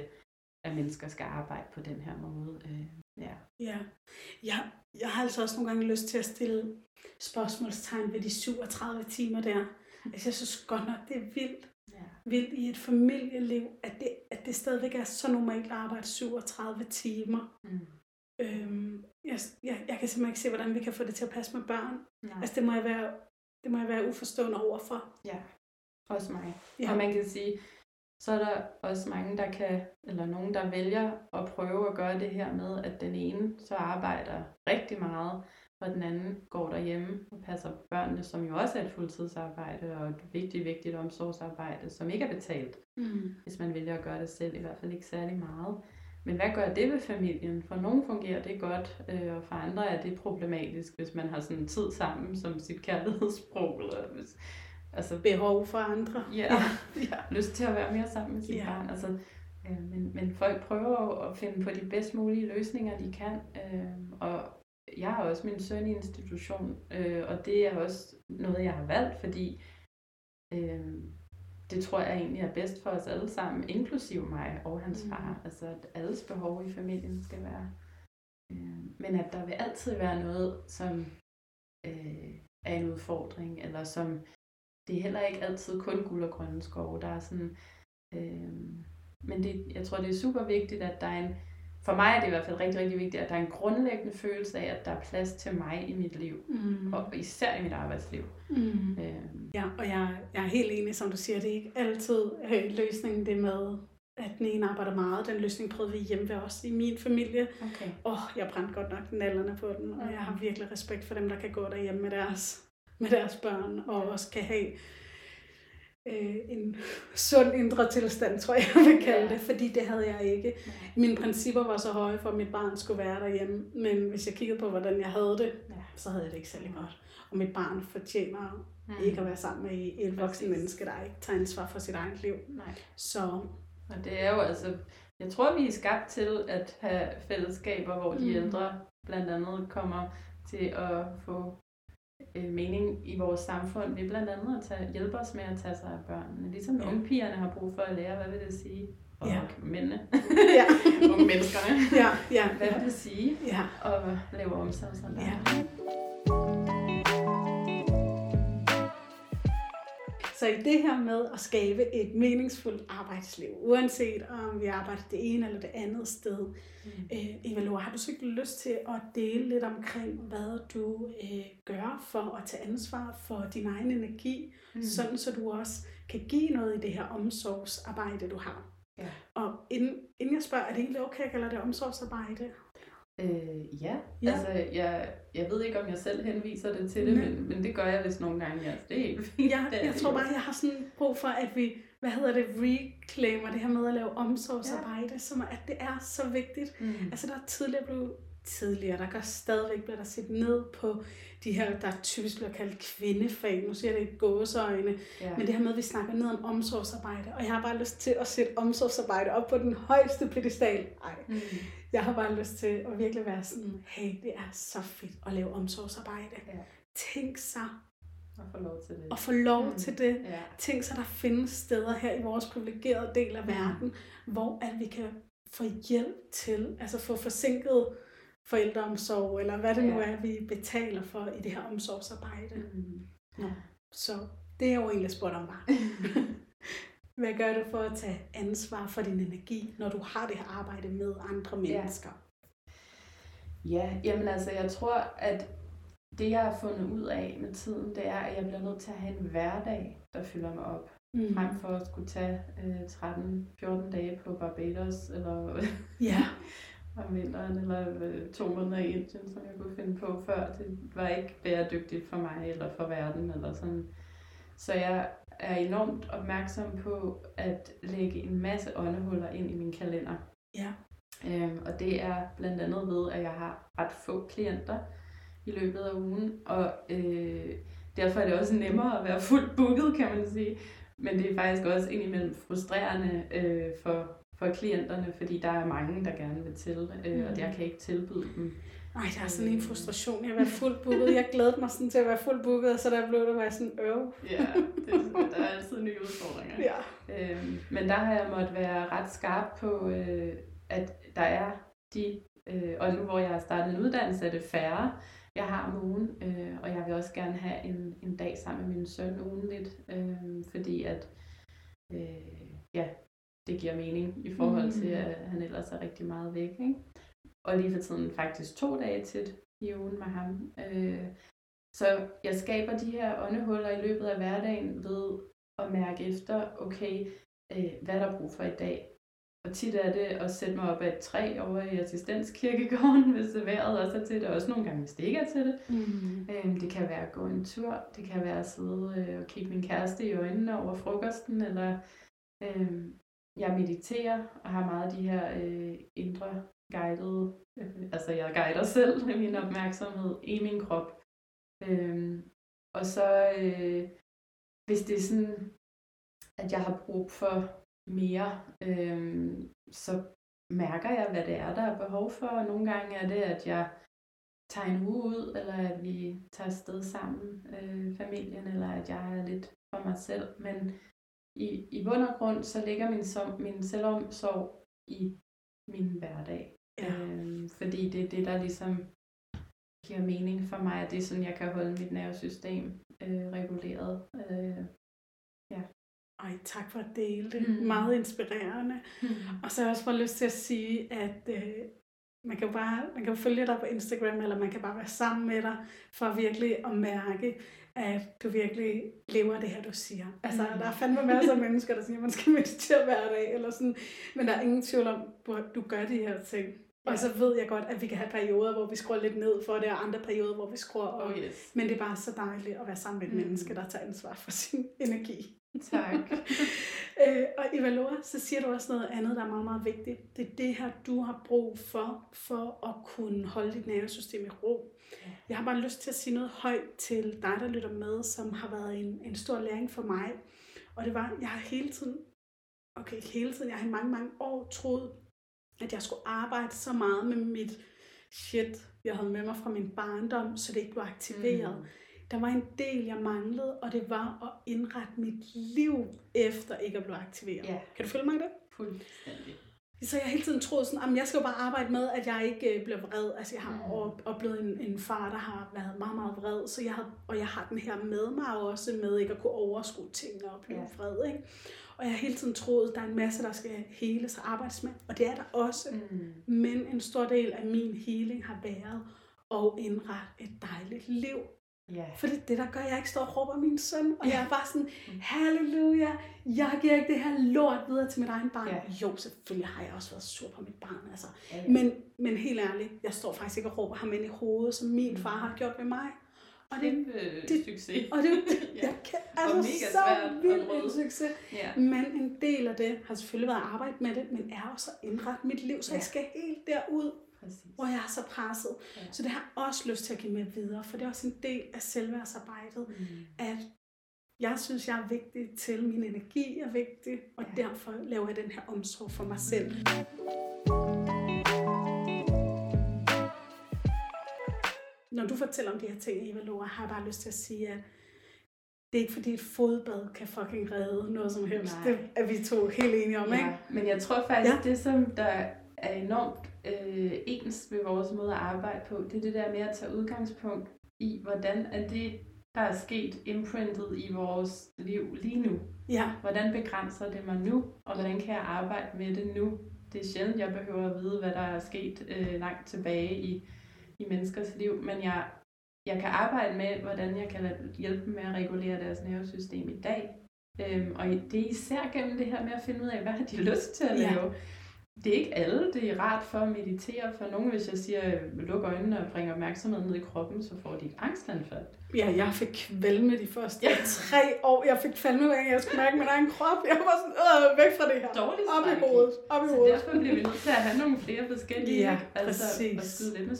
[SPEAKER 2] at mennesker skal arbejde på den her måde. Øh, ja.
[SPEAKER 1] Ja. ja, jeg har altså også nogle gange lyst til at stille spørgsmålstegn ved de 37 timer der. Altså, jeg synes godt nok, det er vildt,
[SPEAKER 2] ja.
[SPEAKER 1] vildt i et familieliv, at det, at det stadigvæk er så normalt at arbejde 37 timer.
[SPEAKER 2] Mm.
[SPEAKER 1] Øhm, jeg, jeg, jeg kan simpelthen ikke se, hvordan vi kan få det til at passe med børn.
[SPEAKER 2] Nej.
[SPEAKER 1] Altså, det må jeg være, det må jeg være uforstående overfor.
[SPEAKER 2] Ja, også mig.
[SPEAKER 1] Ja.
[SPEAKER 2] Og man kan sige, så er der også mange, der kan, eller nogen, der vælger at prøve at gøre det her med, at den ene så arbejder rigtig meget, og den anden går derhjemme og passer på børnene, som jo også er et fuldtidsarbejde og et vigtigt, vigtigt omsorgsarbejde, som ikke er betalt,
[SPEAKER 1] Mm.
[SPEAKER 2] hvis man vælger at gøre det selv, i hvert fald ikke særlig meget. Men hvad gør det ved familien? For nogen fungerer det godt, øh, og for andre er det problematisk, hvis man har sådan tid sammen som sit kærlighedssprog, eller hvis, altså
[SPEAKER 1] Behov for andre.
[SPEAKER 2] Ja,
[SPEAKER 1] ja.
[SPEAKER 2] lyst til at være mere sammen med sit
[SPEAKER 1] Ja.
[SPEAKER 2] ja. barn. Altså, øh, men, men folk prøver at finde på de bedst mulige løsninger, de kan. Øh, og jeg har også min søn i institution, øh, og det er også noget, jeg har valgt, fordi øh, det tror jeg egentlig er bedst for os alle sammen, inklusiv mig og hans
[SPEAKER 1] Mm.
[SPEAKER 2] far. Altså, at alles behov i familien skal være. Øh, men at der vil altid være noget, som øh, er en udfordring, eller som det er heller ikke altid kun guld og grønne skove. Der er sådan, øh, men det, jeg tror, det er super vigtigt, at der er en, for mig er det i hvert fald rigtig, rigtig vigtigt, at der er en grundlæggende følelse af, at der er plads til mig i mit liv,
[SPEAKER 1] Mm.
[SPEAKER 2] og især i mit arbejdsliv.
[SPEAKER 1] Mm.
[SPEAKER 2] Øh,
[SPEAKER 1] Ja, og jeg, jeg er helt enig, som du siger, det er ikke altid øh, løsningen det med, at den ene arbejder meget. Den løsning prøvede vi hjemme ved os i min familie.
[SPEAKER 2] okay.
[SPEAKER 1] Åh, oh, jeg brændte godt nok nallerne på den, og jeg har virkelig respekt for dem, der kan gå derhjemme med deres, med deres børn, og også kan have øh, en sund indre tilstand, tror jeg, jeg vil kalde det, fordi det havde jeg ikke. Mine principper var så høje for, at mit barn skulle være derhjemme, men hvis jeg kiggede på, hvordan jeg havde det,
[SPEAKER 2] Ja.
[SPEAKER 1] så havde jeg det ikke særlig godt. Og mit barn fortjener
[SPEAKER 2] Mm.
[SPEAKER 1] ikke at være sammen med et voksen menneske, der ikke tager ansvar for sit eget liv.
[SPEAKER 2] Nej.
[SPEAKER 1] Så
[SPEAKER 2] Og det er jo altså, jeg tror, vi er skabt til at have fællesskaber, hvor de
[SPEAKER 1] mm.
[SPEAKER 2] ældre blandt andet kommer til at få øh, mening i vores samfund ved blandt andet at tage, hjælpe os med at tage sig af børnene. Ligesom
[SPEAKER 1] Ja.
[SPEAKER 2] unge pigerne har brug for at lære, hvad vil det sige? Og
[SPEAKER 1] Ja.
[SPEAKER 2] mændene,
[SPEAKER 1] ja,
[SPEAKER 2] unge menneskerne.
[SPEAKER 1] ja, ja,
[SPEAKER 2] Hvad vil det sige
[SPEAKER 1] ja,
[SPEAKER 2] at lave omsorgsarbejde?
[SPEAKER 1] ja. Så i det her med at skabe et meningsfuldt arbejdsliv, uanset om vi arbejder det ene eller det andet sted,
[SPEAKER 2] Mm.
[SPEAKER 1] øh, Eva Lore, har du så ikke lyst til at dele lidt omkring, hvad du øh, gør for at tage ansvar for din egen energi, mm. sådan så du også kan give noget i det her omsorgsarbejde, du har?
[SPEAKER 2] Ja.
[SPEAKER 1] Og inden, inden jeg spørger, er det egentlig okay, at kalde det omsorgsarbejde?
[SPEAKER 2] Øh, ja.
[SPEAKER 1] Ja.
[SPEAKER 2] altså jeg, jeg ved ikke, om jeg selv henviser det til det,
[SPEAKER 1] Nej.
[SPEAKER 2] men, men det gør jeg vist nogle gange. Ja. Det er helt fint.
[SPEAKER 1] Jeg, jeg tror bare, jeg har sådan brug for, at vi, hvad hedder det, reclaimer det her med at lave omsorgsarbejde, ja. som at det er så vigtigt.
[SPEAKER 2] Mm.
[SPEAKER 1] Altså der er tidligere blevet, tidligere, der gør stadigvæk, bliver der set ned på de her, der typisk bliver kaldt kvindefag. Nu siger jeg det i gåseøjne.
[SPEAKER 2] Ja.
[SPEAKER 1] Men det her med, at vi snakker ned om omsorgsarbejde. Og jeg har bare lyst til at sætte omsorgsarbejde op på den højeste pedestal. Ej,
[SPEAKER 2] Mm.
[SPEAKER 1] Jeg har bare lyst til at virkelig være sådan, hey, det er så fedt at lave omsorgsarbejde.
[SPEAKER 2] Ja.
[SPEAKER 1] Tænk sig
[SPEAKER 2] Og få lov til det.
[SPEAKER 1] at få lov
[SPEAKER 2] Mm.
[SPEAKER 1] til det.
[SPEAKER 2] Ja.
[SPEAKER 1] Tænk sig, at der findes steder her i vores privilegerede del af
[SPEAKER 2] Mm.
[SPEAKER 1] verden, hvor at vi kan få hjælp til, altså få forsinket forældreomsorg, eller hvad det nu
[SPEAKER 2] Ja.
[SPEAKER 1] er, vi betaler for i det her omsorgsarbejde.
[SPEAKER 2] Mm.
[SPEAKER 1] Nå. Så det er jo egentlig spurgt om bare. Hvad gør du for at tage ansvar for din energi, når du har det her arbejde med andre mennesker?
[SPEAKER 2] Ja, jamen altså, jeg tror, at det, jeg har fundet ud af med tiden, det er, at jeg bliver nødt til at have en hverdag, der fylder mig op.
[SPEAKER 1] Mm.
[SPEAKER 2] Frem for at skulle tage øh, 13-14 dage på Barbados, eller
[SPEAKER 1] Ja,
[SPEAKER 2] om vinteren, eller øh, to måneder i Indien, som jeg kunne finde på før. Det var ikke bæredygtigt for mig, eller for verden, eller sådan. Så jeg er enormt opmærksom på at lægge en masse åndehuller ind i min kalender.
[SPEAKER 1] ja,
[SPEAKER 2] Øhm, og det er blandt andet ved, at jeg har ret få klienter i løbet af ugen, og øh, derfor er det også nemmere at være fuldt booket, kan man sige. Men det er faktisk også indimellem frustrerende øh, for, for klienterne, fordi der er mange, der gerne vil til, øh, og
[SPEAKER 1] Mm.
[SPEAKER 2] jeg kan ikke tilbyde dem.
[SPEAKER 1] Ej, der er sådan en frustration. Jeg var fuldt booket. Jeg glædede mig sådan til at være fuldt booket, og så der blev det bare sådan, øv.
[SPEAKER 2] Ja, det, der er altid nye udfordringer.
[SPEAKER 1] Ja.
[SPEAKER 2] Øhm, men der har jeg måttet være ret skarp på, øh, at der er de, øh, og nu hvor jeg har startet en uddannelse, er det færre, jeg har om ugen, øh, og jeg vil også gerne have en, en dag sammen med min søn ugenligt, øh, fordi at, øh, ja, det giver mening i forhold
[SPEAKER 1] Mm.
[SPEAKER 2] til, at han ellers er rigtig meget væk. Ikke? Og lige for tiden faktisk to dage til i ugen med ham. Øh, så jeg skaber de her åndehuller i løbet af hverdagen ved at mærke efter, okay, øh, hvad er der brug for i dag? Og tit er det at sætte mig op af et træ over i assistenskirkegården, hvis det vejret også er til det. Også nogle gange, hvis det ikke er til det.
[SPEAKER 1] Mm.
[SPEAKER 2] Øhm, det kan være at gå en tur. Det kan være at sidde øh, og kigge min kæreste i øjnene over frokosten. Eller øhm, jeg mediterer og har meget af de her øh, indre guidet, Øh, altså jeg guider selv min opmærksomhed i min krop. Øhm, og så øh, hvis det er sådan, at jeg har brug for mere, øh, så mærker jeg, hvad det er, der er behov for. Og nogle gange er det, at jeg tager en uge ud, eller at vi tager afsted sammen, øh, familien, eller at jeg er lidt for mig selv. Men i, i bund og grund, så ligger min, som, min selvomsorg i min hverdag.
[SPEAKER 1] Ja.
[SPEAKER 2] Øhm, fordi det er det, der ligesom giver mening for mig, at det er sådan, jeg kan holde mit nervesystem øh, reguleret. Øh,
[SPEAKER 1] Ej, tak for at dele det.
[SPEAKER 2] Mm.
[SPEAKER 1] Meget inspirerende. Og så har jeg også bare lyst til at sige, at øh, man kan jo bare man kan følge dig på Instagram, eller man kan bare være sammen med dig, for virkelig at mærke, at du virkelig lever det her, du siger. Altså,
[SPEAKER 2] Mm.
[SPEAKER 1] der er fandme masser af mennesker, der siger, at man skal meditere hver dag, eller sådan, men der er ingen tvivl om, at du gør de her ting. Og så ved jeg godt, at vi kan have perioder, hvor vi skruer lidt ned for det, og andre perioder, hvor vi skruer op.
[SPEAKER 2] Oh yes.
[SPEAKER 1] Men det er bare så dejligt at være sammen med et
[SPEAKER 2] Mm.
[SPEAKER 1] menneske, der tager ansvar for sin energi.
[SPEAKER 2] Tak.
[SPEAKER 1] øh, og Evalora, så siger du også noget andet, der er meget, meget vigtigt. Det er det her, du har brug for, for at kunne holde dit nervesystem i ro.
[SPEAKER 2] Ja.
[SPEAKER 1] Jeg har bare lyst til at sige noget højt til dig, der lytter med, som har været en, en stor læring for mig. Og det var, jeg har hele tiden, okay, ikke hele tiden, jeg har i mange, mange år troet, at jeg skulle arbejde så meget med mit shit, jeg havde med mig fra min barndom, så det ikke blev aktiveret. Mm. Der var en del, jeg manglede, og det var at indrette mit liv efter ikke at blive aktiveret.
[SPEAKER 2] Ja.
[SPEAKER 1] Kan du følge mig i det?
[SPEAKER 2] Fuldstændig.
[SPEAKER 1] Så jeg har hele tiden troet sådan, at jeg skal jo bare arbejde med, at jeg ikke øh, bliver vred. Altså jeg har
[SPEAKER 2] Mm.
[SPEAKER 1] op- oplevet en, en far, der har været meget, meget vred, så jeg har, og jeg har den her med mig også med ikke at kunne overskue tingene og blive
[SPEAKER 2] Ja.
[SPEAKER 1] vred. Ikke? Og jeg har hele tiden troet, at der er en masse, der skal heles og arbejdes med, og det er der også.
[SPEAKER 2] Mm.
[SPEAKER 1] Men en stor del af min healing har været at indrette et dejligt liv.
[SPEAKER 2] Ja.
[SPEAKER 1] For det er der gør, at jeg ikke står og råber min søn. Og
[SPEAKER 2] Ja.
[SPEAKER 1] jeg er bare sådan, halleluja, jeg giver ikke det her lort videre til mit egen barn.
[SPEAKER 2] Ja.
[SPEAKER 1] Jo, selvfølgelig har jeg også været sur på mit barn. Altså.
[SPEAKER 2] Ja, ja.
[SPEAKER 1] Men, men helt ærligt, jeg står faktisk ikke og råber ham ind i hovedet, som min
[SPEAKER 2] Mm.
[SPEAKER 1] far har gjort ved mig. Og det,
[SPEAKER 2] Kæmpe
[SPEAKER 1] det-
[SPEAKER 2] succes.
[SPEAKER 1] og det,
[SPEAKER 2] Ja.
[SPEAKER 1] jeg kan,
[SPEAKER 2] Og
[SPEAKER 1] altså
[SPEAKER 2] mega
[SPEAKER 1] så vild en succes.
[SPEAKER 2] Ja.
[SPEAKER 1] Men en del af det har selvfølgelig været at arbejde med det, men er også at indrette mit liv, så
[SPEAKER 2] Ja.
[SPEAKER 1] jeg skal helt derud,
[SPEAKER 2] Præcis.
[SPEAKER 1] hvor jeg er så presset.
[SPEAKER 2] Ja.
[SPEAKER 1] Så det har jeg også lyst til at give med videre, for det er også en del af selvværdsarbejdet,
[SPEAKER 2] Mm.
[SPEAKER 1] at jeg synes, jeg er vigtig til, min energi er vigtig, og
[SPEAKER 2] Ja.
[SPEAKER 1] derfor laver jeg den her omsorg for mig selv. Når du fortæller om de her ting, Eva Lora, har jeg bare lyst til at sige, at det er ikke fordi et fodbad kan fucking redde noget som helst.
[SPEAKER 2] Nej.
[SPEAKER 1] Det er vi to helt enige om, ikke?
[SPEAKER 2] Ja, men jeg tror faktisk,
[SPEAKER 1] ja.
[SPEAKER 2] det som der er enormt øh, ens ved vores måde at arbejde på, det er det der med at tage udgangspunkt i, hvordan er det, der er sket imprintet i vores liv lige nu.
[SPEAKER 1] Ja,
[SPEAKER 2] Hvordan begrænser det mig nu, og hvordan kan jeg arbejde med det nu? Det er sjældent, jeg behøver at vide, hvad der er sket øh, langt tilbage i, i menneskers liv, men jeg, jeg kan arbejde med, hvordan jeg kan hjælpe dem med at regulere deres nervesystem i dag. Øhm, og det er især gennem det her med at finde ud af, hvad har de lyst til at
[SPEAKER 1] Ja.
[SPEAKER 2] Det er ikke alle, det er rart for at meditere. For nogen, hvis jeg siger, luk øjnene og bring opmærksomheden ned i kroppen, så får de et angstanfald.
[SPEAKER 1] ja jeg fik kvalme de første
[SPEAKER 2] Ja.
[SPEAKER 1] tre år. Jeg fik hver gang jeg skulle mærke min egen krop. Jeg var sådan, øh, væk fra det her.
[SPEAKER 2] Dårlig
[SPEAKER 1] Op i hovedet. Op i
[SPEAKER 2] Så
[SPEAKER 1] hovedet.
[SPEAKER 2] derfor bliver vi nødt til at have nogle flere forskellige,
[SPEAKER 1] Ja,
[SPEAKER 2] altså
[SPEAKER 1] præcis.
[SPEAKER 2] at skyde lidt med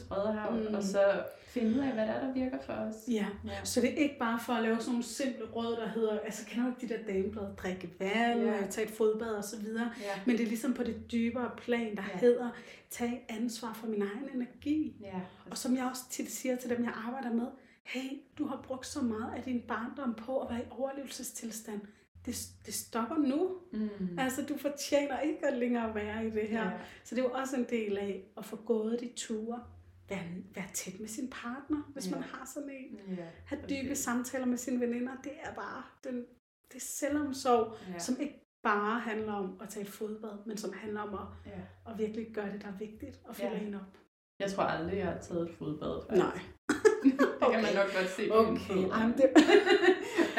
[SPEAKER 1] Mm.
[SPEAKER 2] mm. og så finde ud af, hvad der er, der virker for os.
[SPEAKER 1] Ja,
[SPEAKER 2] Ja.
[SPEAKER 1] så det er ikke bare for at lave sådan nogle simple råd, der hedder, altså kender du ikke de der dameblade, drikke vand,
[SPEAKER 2] Ja.
[SPEAKER 1] ja. tage et fodbad og så videre.
[SPEAKER 2] Ja.
[SPEAKER 1] Men det er ligesom på det dybere plan, der
[SPEAKER 2] Ja.
[SPEAKER 1] ja. hedder, tage ansvar for min egen energi.
[SPEAKER 2] ja.
[SPEAKER 1] Og som jeg også tit siger til dem, jeg arbejder med, hey, du har brugt så meget af din barndom på at være i overlevelsestilstand. Det, det stopper nu.
[SPEAKER 2] Mm.
[SPEAKER 1] Altså, du fortjener ikke at længere være i det her.
[SPEAKER 2] Ja.
[SPEAKER 1] Så det er jo også en del af at få gået de ture. Være, være tæt med sin partner, hvis
[SPEAKER 2] Ja.
[SPEAKER 1] man har sådan en.
[SPEAKER 2] Ja.
[SPEAKER 1] Have dybe
[SPEAKER 2] præcis.
[SPEAKER 1] samtaler med sine veninder. Det er bare den, det er selvomsorg,
[SPEAKER 2] Ja.
[SPEAKER 1] som ikke bare handler om at tage et fodbad, men som handler om at,
[SPEAKER 2] Ja.
[SPEAKER 1] at virkelig gøre det, der er vigtigt, og fylde
[SPEAKER 2] Ja.
[SPEAKER 1] en op.
[SPEAKER 2] Jeg tror aldrig, jeg har taget et fodbad. Faktisk.
[SPEAKER 1] Nej.
[SPEAKER 2] det kan man nok godt se på
[SPEAKER 1] Okay, jamen det,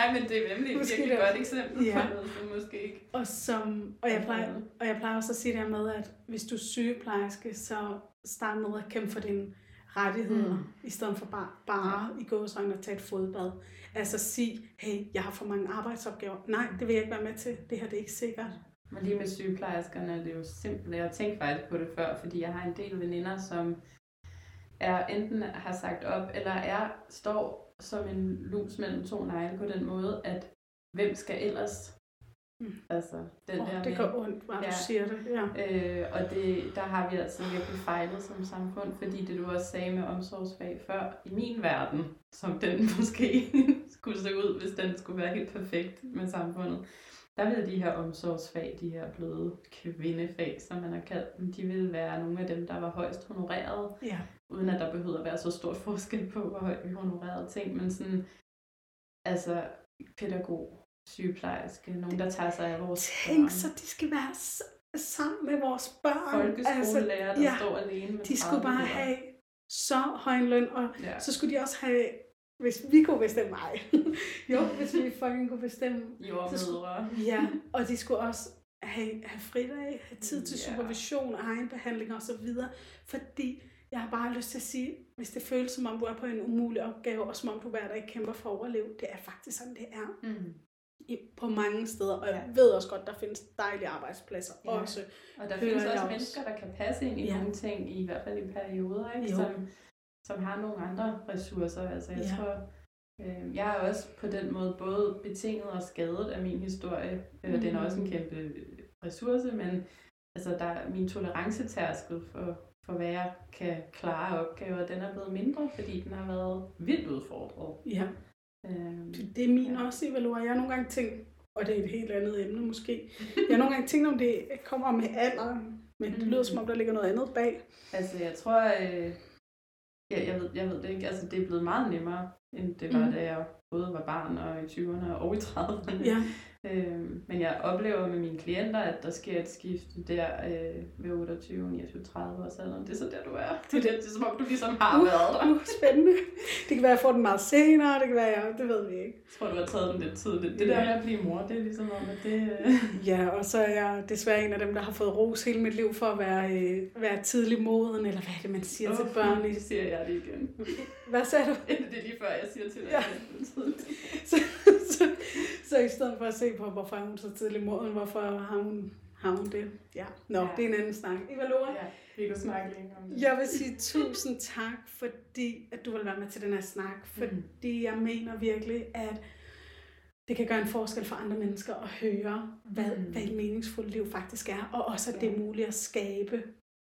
[SPEAKER 2] Nej, men det er nemlig et virkelig
[SPEAKER 1] det-
[SPEAKER 2] godt eksempel
[SPEAKER 1] Ja.
[SPEAKER 2] på noget, som måske ikke...
[SPEAKER 1] og, som, og, jeg plejer, og jeg plejer også at sige det her med, at hvis du er sygeplejerske, så start med at kæmpe for dine rettigheder,
[SPEAKER 2] Mm.
[SPEAKER 1] i stedet for bare, bare ja. i gåsøjne at tage et fodbad. Altså sig, hey, jeg har for mange arbejdsopgaver. Nej, det vil jeg ikke være med til. Det her det er ikke sikkert.
[SPEAKER 2] Men lige med sygeplejerskerne er det jo simpelt. Jeg har tænkt faktisk på det før, fordi jeg har en del veninder, som er enten har sagt op, eller er står som en lus mellem to negle på den måde, at hvem skal ellers?
[SPEAKER 1] Mm.
[SPEAKER 2] Altså, den
[SPEAKER 1] Oh,
[SPEAKER 2] der
[SPEAKER 1] det gør ondt, bare. Ja. du siger det. Ja.
[SPEAKER 2] Øh, og det, der har vi altså virkelig fejlet som samfund, fordi det du også sagde med omsorgsfag før, i min verden, som den måske skulle se ud, hvis den skulle være helt perfekt med samfundet, der ville de her omsorgsfag, de her bløde kvindefag, som man har kaldt dem, de ville være nogle af dem, der var højst honoreret,
[SPEAKER 1] ja.
[SPEAKER 2] Uden at der behøvede at være så stor forskel på, hvor højt vi honorerede ting, men sådan, altså pædagog, sygeplejerske, nogen, der tager sig af vores
[SPEAKER 1] Tænk så, de skal være sammen med vores børn.
[SPEAKER 2] folkeskolelærer, der
[SPEAKER 1] ja,
[SPEAKER 2] står alene med
[SPEAKER 1] de skulle
[SPEAKER 2] 30
[SPEAKER 1] bare
[SPEAKER 2] elever.
[SPEAKER 1] have så høj en løn, og
[SPEAKER 2] Ja.
[SPEAKER 1] så skulle de også have, hvis vi kunne bestemme mig, jo, hvis vi fucking kunne bestemme, så skulle,
[SPEAKER 2] Jordmødre.
[SPEAKER 1] ja, og de skulle også have, have fridag, have tid til
[SPEAKER 2] Ja.
[SPEAKER 1] supervision, egen behandling osv. Fordi jeg har bare lyst til at sige, hvis det føles som om du er på en umulig opgave, og som om du hver dag kæmper for at overleve, det er faktisk sådan, det er
[SPEAKER 2] Mm.
[SPEAKER 1] i, på mange steder. Og jeg
[SPEAKER 2] Ja.
[SPEAKER 1] ved også godt, der findes dejlige arbejdspladser
[SPEAKER 2] Ja.
[SPEAKER 1] også.
[SPEAKER 2] Og der findes
[SPEAKER 1] jeg
[SPEAKER 2] også
[SPEAKER 1] også.
[SPEAKER 2] mennesker, der kan passe ind i
[SPEAKER 1] Ja.
[SPEAKER 2] nogle ting, i hvert fald i perioder, ikke?
[SPEAKER 1] Jo.
[SPEAKER 2] Som, som har nogle andre ressourcer. Altså, jeg
[SPEAKER 1] Ja.
[SPEAKER 2] tror, øh, jeg er også på den måde både betinget og skadet af min historie. Øh, Den er også en
[SPEAKER 1] Mm.
[SPEAKER 2] kæmpe ressource, men altså, der, er min tolerancetærskel for, for, hvad jeg kan klare opgaver, den er blevet mindre, fordi den har været vildt udfordret.
[SPEAKER 1] Ja,
[SPEAKER 2] Øh,
[SPEAKER 1] det, er min
[SPEAKER 2] Ja.
[SPEAKER 1] også, Evalua. Jeg har nogle gange tænkt, og det er et helt andet emne måske, jeg har nogle gange tænkt, om det kommer med alderen, men det lyder som om, der ligger noget andet bag.
[SPEAKER 2] Altså, jeg tror, øh, jeg, jeg, ved, jeg ved det ikke, altså det er blevet meget nemmere, end det var, mm. da jeg både var barn og i 20'erne og i 30'erne.
[SPEAKER 1] Ja,
[SPEAKER 2] Øhm, men jeg oplever med mine klienter, at der sker et skifte der øh, ved 28, 29, 30 års alderen. Det er så der, du er. Det er, det, det er som om, du ligesom har
[SPEAKER 1] Uh,
[SPEAKER 2] været der.
[SPEAKER 1] uh, spændende. Det kan være, at jeg får den meget senere, det kan være, jeg, det ved vi ikke.
[SPEAKER 2] Jeg tror, du har taget den lidt tidligt. Det
[SPEAKER 1] Ja.
[SPEAKER 2] der med at blive mor, det er ligesom om, at det... Øh,
[SPEAKER 1] Ja, og så er jeg desværre en af dem, der har fået ros hele mit liv for at være, øh, være tidlig moden, eller hvad er det, man siger til børn.
[SPEAKER 2] nu siger jeg det igen.
[SPEAKER 1] Hvad sagde du?
[SPEAKER 2] det er lige før, jeg siger til dig,
[SPEAKER 1] Ja.
[SPEAKER 2] det tidligt.
[SPEAKER 1] så, så, så i stedet for at se på, hvorfor er hun så tidlig moden, hvorfor har hun, har hun det? Ja, nå,
[SPEAKER 2] Ja.
[SPEAKER 1] det er en anden snak. Evalora,
[SPEAKER 2] Ja, vi kan snakke om det.
[SPEAKER 1] jeg vil sige tusind tak, fordi at du vil være med til den her snak, fordi jeg mener virkelig, at det kan gøre en forskel for andre mennesker at høre, hvad,
[SPEAKER 2] Mm.
[SPEAKER 1] hvad et meningsfuldt liv faktisk er, og også at det er muligt at skabe.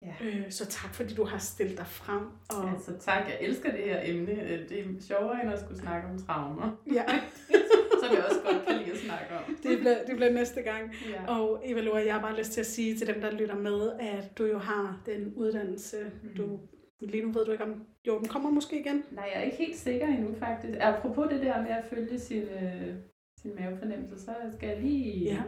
[SPEAKER 2] Ja.
[SPEAKER 1] Øh, så tak, fordi du har stillet dig frem. Og,
[SPEAKER 2] Altså tak, jeg elsker det her emne. Øh, Det er sjovere end at skulle snakke om traumer,
[SPEAKER 1] ja,
[SPEAKER 2] som jeg også godt kan lide at snakke om.
[SPEAKER 1] det bliver, det bliver næste gang.
[SPEAKER 2] Ja.
[SPEAKER 1] Og Eva Lora, jeg har bare lyst til at sige til dem, der lytter med, at du jo har den uddannelse,
[SPEAKER 2] Mhm.
[SPEAKER 1] du lige nu ved du ikke om, jo, den kommer måske igen.
[SPEAKER 2] Nej, jeg er ikke helt sikker endnu faktisk. Apropos det der med at følge sin, øh, sin mavefornemmelse, så skal jeg lige
[SPEAKER 1] Ja.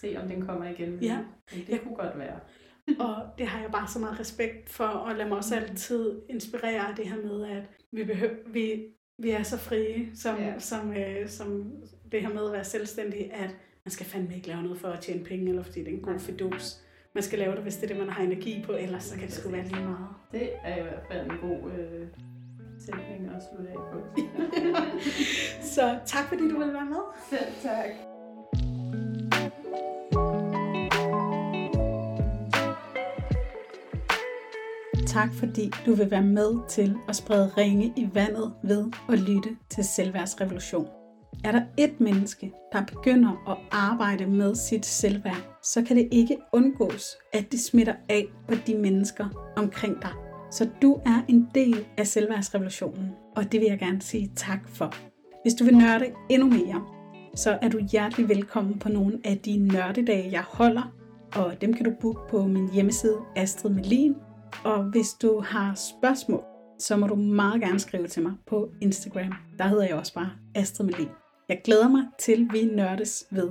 [SPEAKER 2] se, om den kommer igen.
[SPEAKER 1] Ja.
[SPEAKER 2] Men det
[SPEAKER 1] Ja.
[SPEAKER 2] kunne godt være.
[SPEAKER 1] Og det har jeg bare så meget respekt for, og lad mig også
[SPEAKER 2] Mhm.
[SPEAKER 1] altid inspirere det her med, at vi, behøver, vi, vi er så frie, som,
[SPEAKER 2] Ja.
[SPEAKER 1] som, øh, som det her med at være selvstændig, at man skal fandme ikke lave noget for at tjene penge, eller fordi det er en god
[SPEAKER 2] Nej.
[SPEAKER 1] fidus. Man skal lave det, hvis det er det, man har energi på, ellers så kan det sgu være lige meget.
[SPEAKER 2] Det er i hvert fald en god øh, sætning at slutte af på.
[SPEAKER 1] Så tak fordi du vil være med.
[SPEAKER 2] Selv tak.
[SPEAKER 1] Tak fordi du vil være med til at sprede ringe i vandet ved at lytte til Selvværdsrevolution. Er der et menneske, der begynder at arbejde med sit selvværd, så kan det ikke undgås, at det smitter af på de mennesker omkring dig. Så du er en del af selvværdsrevolutionen, og det vil jeg gerne sige tak for. Hvis du vil nørde endnu mere, så er du hjertelig velkommen på nogle af de nørdedage, jeg holder, og dem kan du booke på min hjemmeside Astrid Melin. Og hvis du har spørgsmål, så må du meget gerne skrive til mig på Instagram. Der hedder jeg også bare Astrid Melin. Jeg glæder mig til, vi nørdes ved.